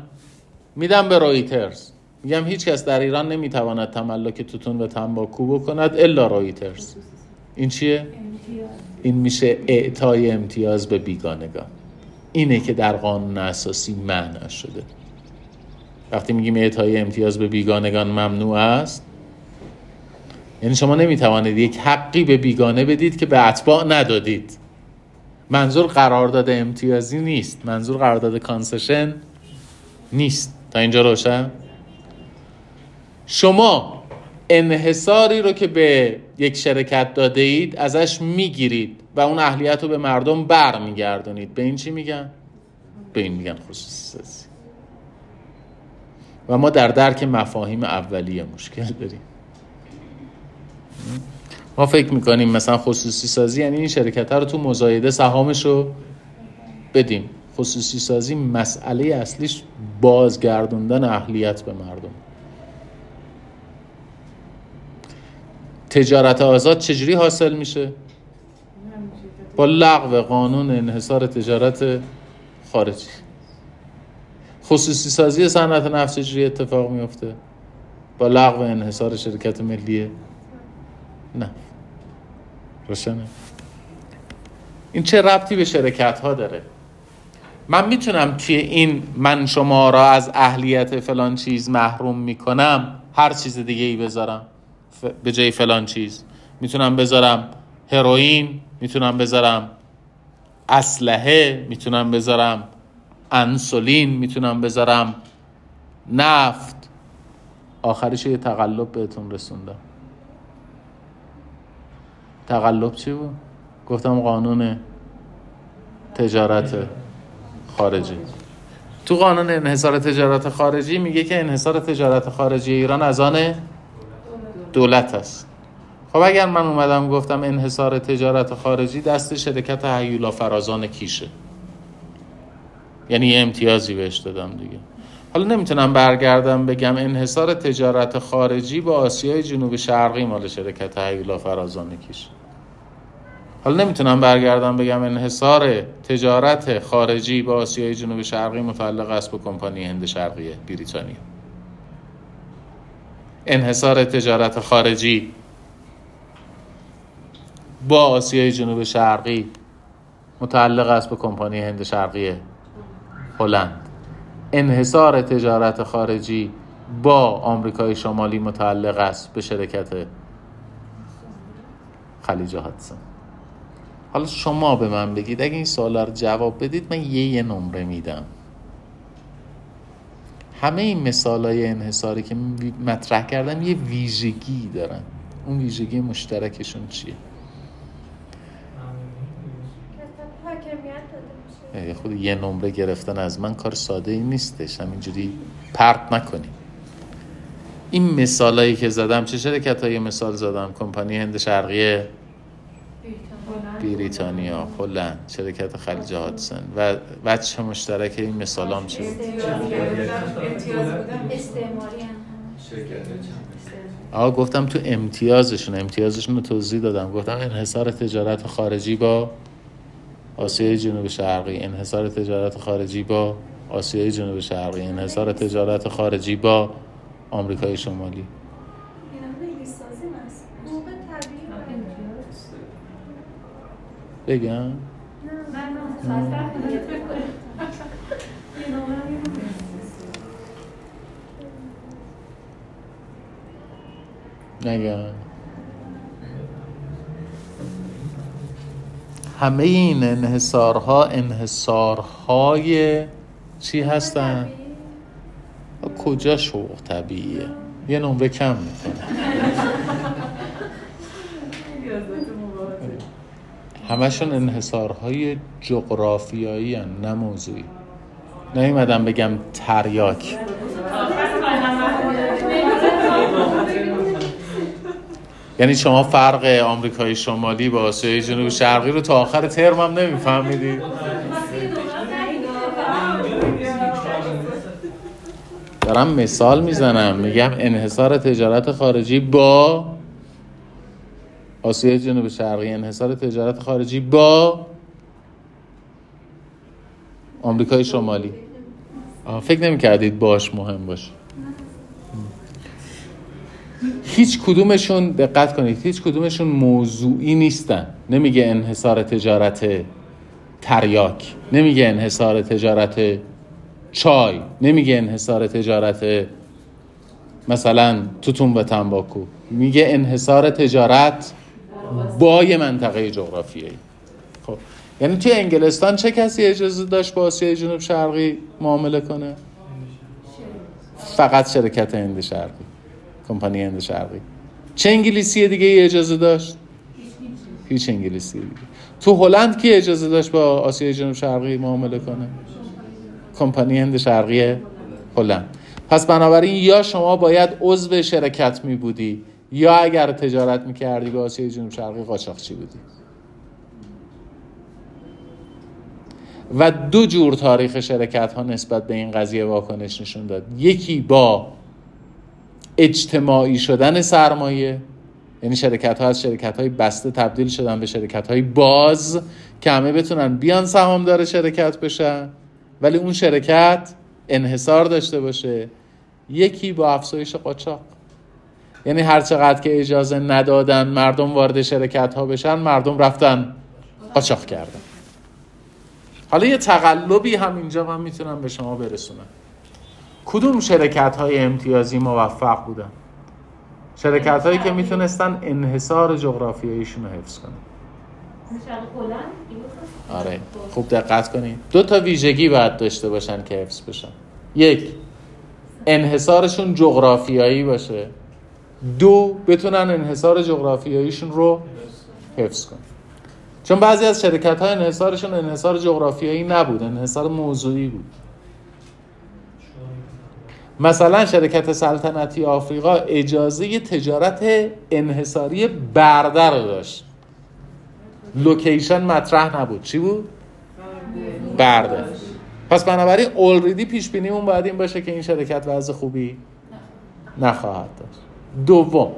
میدم به رویترز میگم هیچ کس در ایران نمی‌تواند تملک توتون و تنباکو بکند الا رویترز این چیه؟ این میشه اعطای امتیاز به بیگانگان. اینه که در قانون اساسی معنی شده. وقتی میگیم اعطای امتیاز به بیگانگان ممنوع است یعنی شما نمی‌توانید یک حقی به بیگانه بدید که به اتباع ندادید. منظور قرارداد امتیازی نیست. منظور قرارداد کانسشن نیست. تا اینجا روشن؟ شما انحصاری رو که به یک شرکت داده اید ازش می‌گیرید. و اون اهلیت رو به مردم بر میگردونید به این چی میگن؟ به این میگن خصوصی سازی و ما در درک مفاهیم اولیه مشکل داریم. ما فکر می‌کنیم مثلا خصوصی سازی یعنی این شرکت رو تو مزایده سهامش رو بدیم. خصوصی سازی مسئله اصلیش بازگردوندن اهلیت به مردم. تجارت آزاد چجوری حاصل میشه؟ با لغو قانون انحصار تجارت خارجی. خصوصی سازی صنعت نفت چجوری اتفاق میفته؟ با لغو انحصار شرکت ملی نه. روشنه. این چه ربطی به شرکت ها داره؟ من می‌تونم توی این من شما را از اهلیت فلان چیز محروم می‌کنم هر چیز دیگه ای بذارم به جای فلان چیز. می‌تونم بذارم هروئین می‌تونم بذارم اسلحه می‌تونم بذارم انسولین می‌تونم بذارم نفت. آخرش یه تقلب بهتون رسوندم. تقلب چی بود؟ گفتم قانون تجارت خارجی. تو قانون انحصار تجارت خارجی میگه که انحصار تجارت خارجی ایران از آن دولت است. خب اگر من اومدم گفتم انحصار تجارت خارجی دست شرکت هیولا فرازان کیشه. یعنی یه امتیازی بهش دادم دیگه. حالا نمی‌تونم برگردم بگم انحصار تجارت خارجی با آسیای جنوب شرقی مال شرکت هیولا فرازان کیشه. حالا نمی‌تونم برگردم بگم انحصار تجارت خارجی با آسیای جنوب شرقی متعلق است به کمپانی هند شرقی بریتانیا. انحصار تجارت خارجی با آسیای جنوب شرقی متعلق است به کمپانی هند شرقی هلند. انحصار تجارت خارجی با آمریکای شمالی متعلق است به شرکت خلیج هاتسون حالا شما به من بگید اگه این سوالا رو جواب بدید من یه یه نمره میدم. همه این مثال های انحصاری که مطرح کردم یه ویژگی دارن. اون ویژگی مشترکشون چیه؟ خود یه نمره گرفتن از من کار ساده ای نیستش. همینجوری پرت نکنیم. این مثالایی که زدم چه شرکت های مثال زدم؟ کمپانی هند شرقیه بریتانیا هلند شرکت خلیج هاتسن و بچه مشترک این مثال هم چی آقا گفتم تو امتیازشون امتیازشون رو توضیح دادم. گفتم انحصار تجارت خارجی با آسیای جنوب شرقی انحصار تجارت خارجی با آسیای جنوب شرقی انحصار تجارت خارجی با آمریکای شمالی بگم نگم همه این انحصارها انحصارهای چی هستن؟ کجا شوق طبیعیه؟ یه نمره کم می‌کنه. همشون انحصارهای جغرافیایی هن، نه موضوعی. نیومدم بگم تریاک. یعنی شما فرق آمریکای شمالی با آسیای جنوب شرقی رو تا آخر ترم هم نمیفهمیدید دارم مثال می‌زنم. میگم انحصار تجارت خارجی با آسیای جنوب شرقی انحصار تجارت خارجی با آمریکای شمالی. فکر نمی کردید باش مهم باشه. هیچ کدومشون دقت کنید هیچ کدومشون موضوعی نیستن. نمیگه انحصار تجارت تریاک نمیگه انحصار تجارت چای نمیگه انحصار تجارت مثلا توتون و تنباکو. میگه انحصار تجارت با یه منطقه جغرافیایی. خب یعنی توی انگلستان چه کسی اجازه داشت با آسیای جنوب شرقی معامله کنه؟ فقط شرکت هند شرقی. کمپانی هند شرقی. چه انگلیسی دیگه ای اجازه داشت؟ هیچ انگلیسی. دیگه. تو هلند کی اجازه داشت با آسیای جنوب شرقی معامله کنه؟ کمپانی هند شرقی هلند. پس بنابراین یا شما باید عضو شرکت می بودی یا اگر تجارت می کردی به آسیای جنوب شرقی قاچاقچی بودی. و دو جور تاریخ شرکت ها نسبت به این قضیه واکنش نشون داد. یکی با اجتماعی شدن سرمایه یعنی شرکت ها از شرکت های بسته تبدیل شدن به شرکت های باز که همه بتونن بیان سهامدار شرکت بشن ولی اون شرکت انحصار داشته باشه. یکی با افزایش قاچاق. یعنی هر چقدر که اجازه ندادن مردم وارد شرکت ها بشن مردم رفتن قاچاق کردن. حالا یه تقلبی هم اینجا من می‌تونم به شما برسونم. کدوم شرکت های امتیازی موفق بودن؟ شرکت هایی که می‌تونستن انحصار جغرافیاییشون رو حفظ کنن. آره. خوب دقت کنید دو تا ویژگی باید داشته باشن که حفظ بشن. یک انحصارشون جغرافیایی باشه. دو بتونن انحصار جغرافیاییشون رو حفظ کنن. چون بعضی از شرکت های انحصارشون انحصار جغرافیایی نبود انحصار موضوعی بود. مثلا شرکت سلطنتی آفریقا اجازه تجارت انحصاری برده رو داشت لوکیشن مطرح نبود چی بود؟ برده پس بنابراین اولریدی پیش بینیمون باید این باشه که این شرکت وضع خوبی نخواهد داشت دوم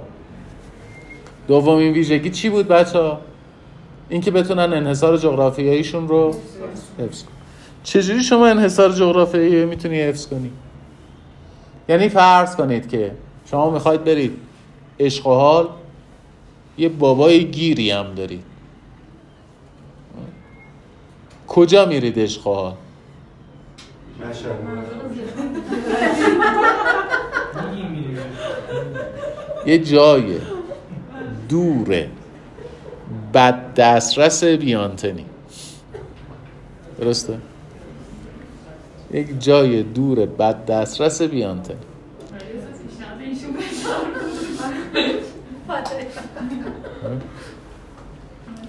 دومین ویژگی چی بود بچه؟ اینکه بتونن انحصار جغرافیاییشون رو حفظ کنن چجوری شما انحصار جغرافیایی می‌تونی حفظ کنی؟ یعنی فرض کنید که شما می‌خواید برید عشق و حال یه بابای گیری هم دارید. کجا میرید عشق و حال؟ یه جای دوره بد دسترس بیانتنی. درسته؟ یک جای دور بد دسترس بیانتنی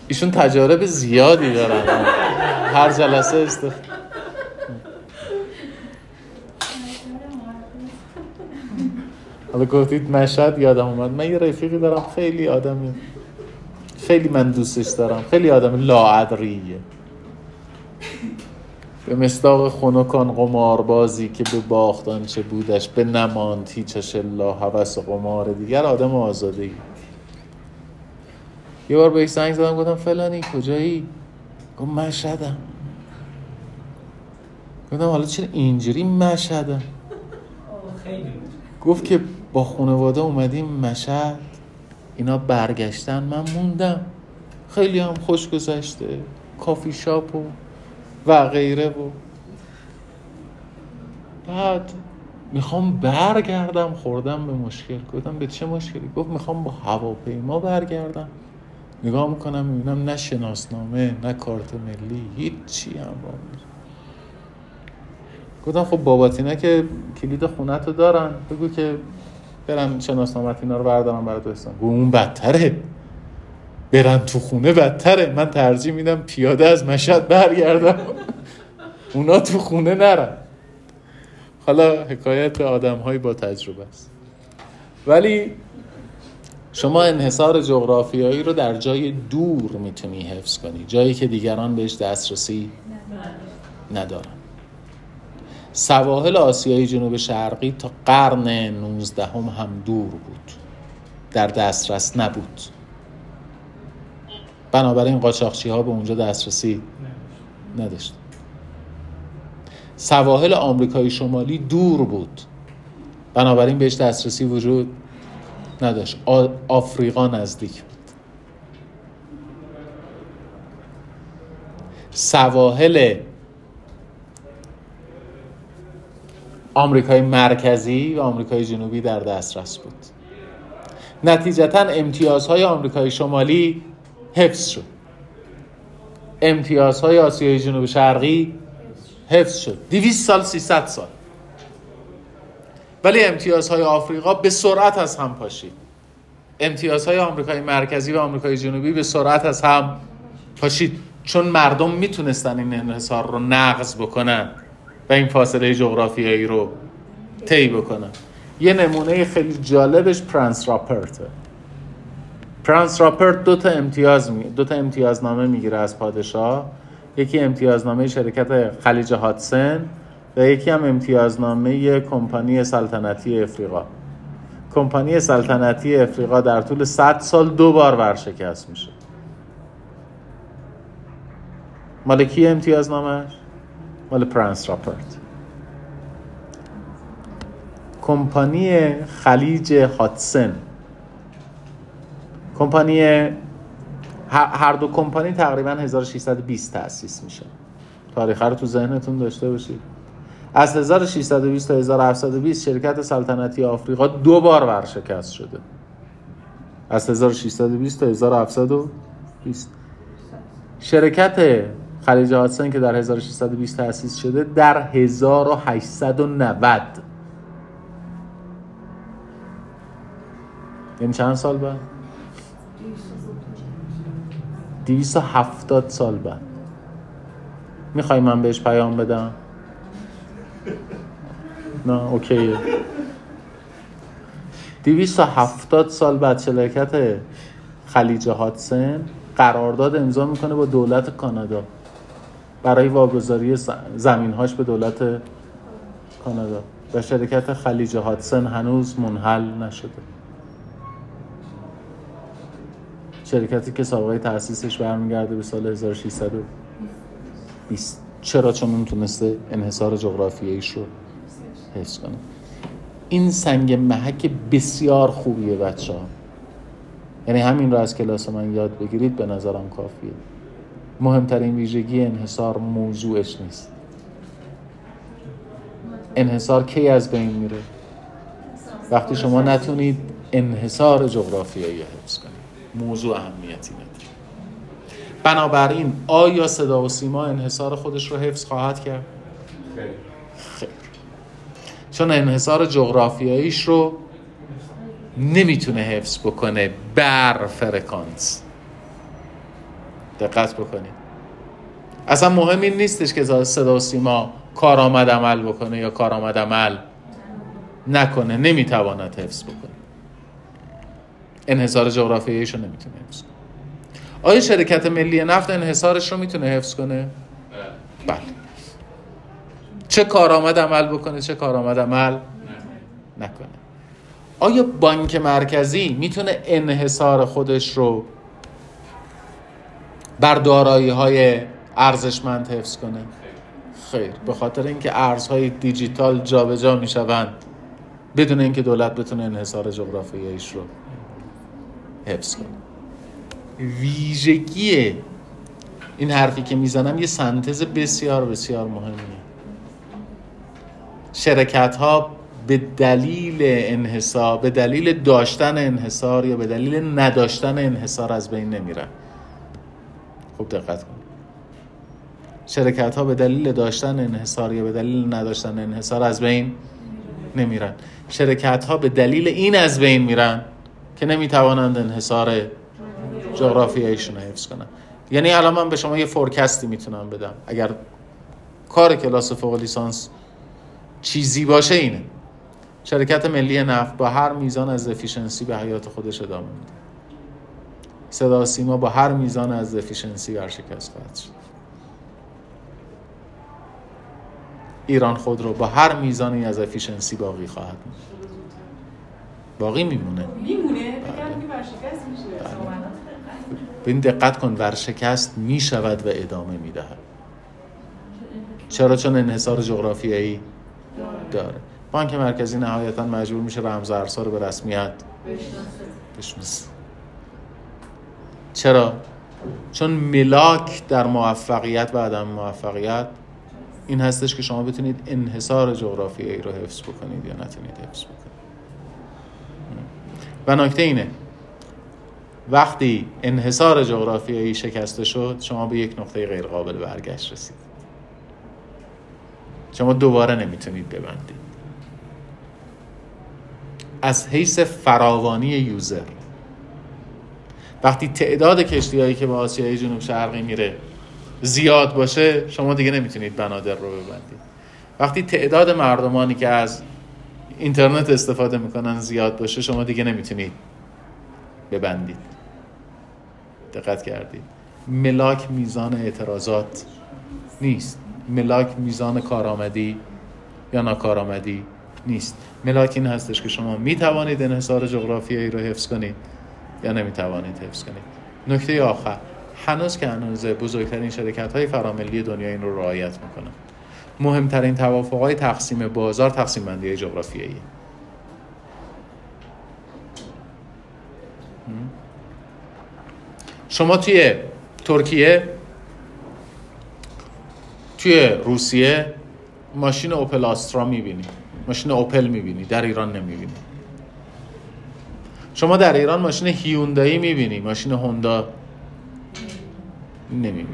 ایشون تجارب زیادی دارن. هر جلسه است. حالا گفتید مشهد یادم اومد. من یه رفیقی دارم خیلی آدم خیلی من دوستش دارم. خیلی آدم لاعدریه به مصداق خنکان قماربازی که به باختان چه بودش به نماند هیچش الا هوس قمار دیگر آدم آزاده ای یه بار بهش زنگ زدم گفتم فلانی کجایی؟ گفت مشهدم. گفتم حالا چرا اینجوری مشهدم؟ گفت که با خانواده اومدیم مشهد. اینا برگشتن من موندم. خیلی هم خوش گذشته. کافی شاپ و و غیره و بعد می‌خوام برگردم خوردم به مشکل. گفتم به چه مشکلی؟ گفت می‌خوام با هواپیما برگردم. نگاه می‌کنم می‌بینم نه شناسنامه نه کارت ملی هیچی هم با گفتم خب باباتینا که کلید خونت رو دارن. بگو که برن شناسنامت اینا رو بردارم برای گفت اون بدتره. برن تو خونه بدتره. من ترجیح میدم پیاده از مشهد برگردم. اونا تو خونه نرن. حالا حکایت آدم های با تجربه است. ولی شما انحصار جغرافیایی رو در جای دور می‌تونی حفظ کنی. جایی که دیگران بهش دسترسی ندارن. سواحل آسیای جنوب شرقی تا قرن 19 هم, هم دور بود. در دسترس نبود. بنابراین قاچاقچی ها به اونجا دسترسی نداشت. سواحل آمریکای شمالی دور بود. بنابراین بهش دسترسی وجود نداشت. آفریقا نزدیک بود. سواحل آمریکای مرکزی و آمریکای جنوبی در دسترس بود. نتیجتا امتیازهای آمریکای شمالی حفظ شد. امتیازهای آسیای جنوب شرقی حفظ شد. 200 سال 300 سال. ولی امتیازهای آفریقا به سرعت از هم پاشید. امتیازهای آمریکای مرکزی و آمریکای جنوبی به سرعت از هم پاشید. چون مردم می‌تونستن این انحصار رو نقض بکنن و این فاصله جغرافیایی رو طی بکنن. یه نمونه خیلی جالبش پرنس راپرته پرنس راپرت دو تا امتیاز می... دو تا امتیازنامه می‌گیره از پادشاه. یکی امتیازنامه شرکت خلیج هادسن و یکی هم امتیازنامه کمپانی سلطنتی افریقا. کمپانی سلطنتی افریقا در طول 100 سال دو بار ورشکست میشه. مال کی امتیازنامهش؟ مال پرنس راپرت کمپانی خلیج هاتسن کمپانی هر دو کمپانی تقریبا 1620 تأسیس میشه. تاریخ رو تو ذهنتون داشته باشید. از 1620 تا 1720 شرکت سلطنتی آفریقا دو بار ورشکست شده. از 1620 تا 1720 شرکت خلیج هاتسن که در 1620 تأسیس شده در 1890 یعنی چند سال بعد؟ 270 سال بعد. می‌خوای من بهش پیام بدم؟ نه اوکیه. 270 سال بعد شرکت خلیج هاتسن قرارداد امضا می‌کنه با دولت کانادا. برای واگذاری زمینهاش به دولت کانادا. و شرکت خلیج هاتسن هنوز منحل نشده. شرکتی که سابقه تاسیسش برمیگرده به سال 1620 چرا؟ چون اون تونسته انحصار جغرافیاییش رو حفظ کنه. این سنگ محک بسیار خوبیه بچه ها یعنی همین رو از کلاس من یاد بگیرید به نظرم کافیه. مهمترین ویژگی انحصار موضوعش نیست. انحصار کی از بین میره؟ وقتی شما نتونید انحصار جغرافیایی حفظ کنید. موضوع اهمیتی نداره. بنابراین آیا صدا و سیما انحصار خودش رو حفظ خواهد کرد؟ خیر چون انحصار جغرافیاییش رو نمی‌تونه حفظ بکنه بر فرکانس. دقت بکنید. اصلا مهم این نیستش که صدا و سیما کارآمد عمل بکنه یا کارآمد عمل نکنه. نمی‌تواند حفظ بکنه. انحصار جغرافیاییش رو نمی‌تونه حفظ کنه. آیا شرکت ملی نفت انحصارش رو می‌تونه حفظ کنه؟ بله. چه کارآمد عمل بکنه چه کارآمد عمل نکنه. آیا بانک مرکزی می‌تونه انحصار خودش رو بر دارایی های ارزشمند حفظ کنه؟ خیر. به خاطر اینکه ارزهای دیجیتال جابجا می‌شوند بدون اینکه دولت بتونه انحصار جغرافیاییش رو حفظ کنه ویژگی این حرفی که می‌زنم یه سنتز بسیار بسیار مهمیه. شرکت ها به دلیل انحصار به دلیل داشتن انحصار یا به دلیل نداشتن انحصار از بین نمیرن. خوب دقت کن. شرکت ها به دلیل داشتن انحصار یا به دلیل نداشتن انحصار از بین نمیرن. شرکت ها به دلیل این از بین میرن. که نمی‌توانند انحصار جغرافیاییشون رو حفظ کنن یعنی الان من به شما یه forecast ی می‌تونم بدم. اگر کار کلاس فوق لیسانس چیزی باشه اینه. شرکت ملی نفت با هر میزان از efficiency به حیات خودش ادامه میده. صدا سیما با هر میزان از efficiency ورشکست خواهد شد. ایران خودرو با هر میزانی از efficiency باقی خواهد موند. باقی میمونه. میمونه. که ورشکست میشه. به این دقت کن ورشکست می‌شود و ادامه می‌دهد. چرا؟ چون انحصار جغرافیایی داره. بانک مرکزی نهایتا مجبور میشه رمز ارزها رو به رسمیت بشناسه. چرا؟ چون ملاک در موفقیت و عدم موفقیت این هستش که شما بتونید انحصار جغرافیایی رو حفظ بکنید یا نتونید حفظ بکنید. و نکته اینه. وقتی انحصار جغرافیایی شکسته شد شما به یک نقطه غیر قابل برگشت رسید. شما دوباره نمی‌تونید ببندید. از حیث فراوانی یوزر وقتی تعداد کشتی هایی که به آسیای جنوب شرقی میره زیاد باشه شما دیگه نمی‌تونید بنادر رو ببندید. وقتی تعداد مردمانی که از اینترنت استفاده می‌کنن زیاد باشه شما دیگه نمی‌تونید ببندید. دقت کردید. ملاک میزان اعتراضات نیست. ملاک میزان کارآمدی یا ناکارآمدی نیست. ملاک این هستش که شما می‌توانید انحصار جغرافیایی رو حفظ کنید یا نمی‌توانید حفظ کنید. نکته آخر. هنوز که هنوز بزرگترین شرکت های فراملی دنیا این رو رعایت می‌کنن. مهمترین توافق های تقسیم بازار تقسیم بندی جغرافیایی. شما توی ترکیه توی روسیه ماشین اوپل آسترا می‌بینی. ماشین اوپل می‌بینی در ایران نمی‌بینی. شما در ایران ماشین هیوندایی می‌بینی ماشین هوندا نمی‌بینی.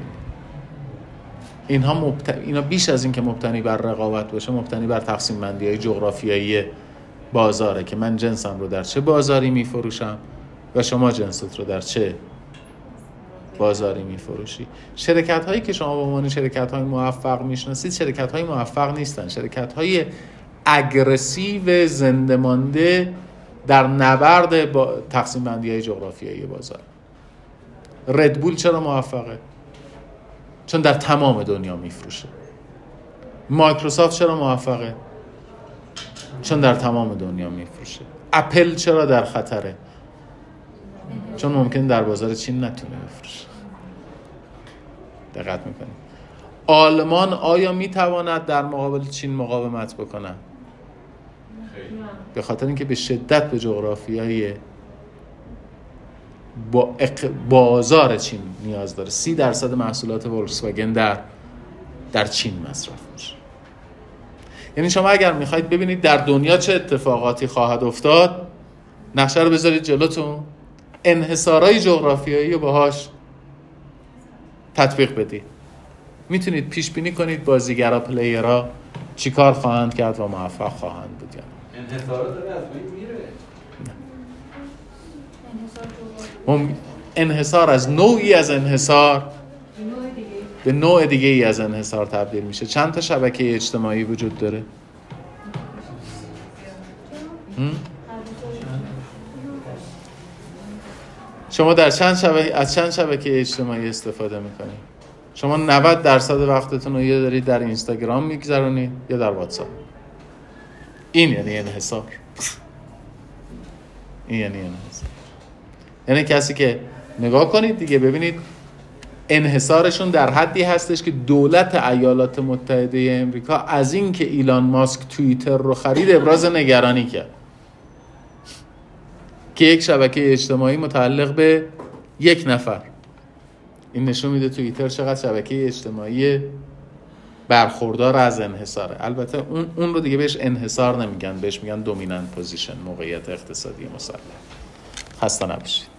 اینها مبت... اینا بیش از این که مبتنی بر رقابت باشه مبتنی بر تقسیم بندی های جغرافیایی بازاره که من جنسم رو در چه بازاری میفروشم و شما جنست رو در چه بازاری میفروشی. شرکت هایی که شما به عنوان شرکت های موفق می‌شناسید شرکت های موفق نیستن. شرکت های اگرسیو زنده مانده در نبرد با تقسیم بندی های جغرافیایی بازار. ردبول چرا موفقه؟ چون در تمام دنیا میفروشه. مایکروسافت چرا موفقه؟ چون در تمام دنیا میفروشه. اپل چرا در خطره؟ چون ممکن در بازار چین نتونه بفروشه. دقت می‌کنید آلمان آیا می‌تواند در مقابل چین مقاومت بکنه؟ به خاطر اینکه به شدت به جغرافیای با بازار چین نیاز داره. سی درصد محصولات ولکس واگن در در چین مصرف میشه. یعنی شما اگر می‌خواید ببینید در دنیا چه اتفاقاتی خواهد افتاد نقشه رو بذارید جلوتون انحصارهای جغرافیایی رو باهاش تطبیق بدید. می‌تونید پیش بینی کنید بازیگرا پلیرها چیکار خواهند کرد و موفق خواهند بود یا انحصارات داره از بین میره. انحصار از نوعی از انحصار به نوع دیگه ای از انحصار تبدیل میشه. چند تا شبکه اجتماعی وجود داره؟ شما در چند شبکه از چند شبکه اجتماعی استفاده می‌کنید شما 90 درصد وقتتون رو یا دارید در اینستاگرام میگذرونید یا در واتساپ؟ این یعنی انحصار. این یعنی انحصار. یعنی کسی که نگاه کنید دیگه ببینید انحصارشون در حدی هستش که دولت ایالات متحده امریکا از این که ایلان ماسک توییتر رو خرید ابراز نگرانی کرد. که یک شبکه اجتماعی متعلق به یک نفر. این نشون میده توییتر چقدر شبکه اجتماعی برخوردار از انحصاره. البته اون, اون رو دیگه بهش انحصار نمیگن بهش میگن دومیننت پوزیشن موقعیت اقتصادی مسلح. خسته نباشید.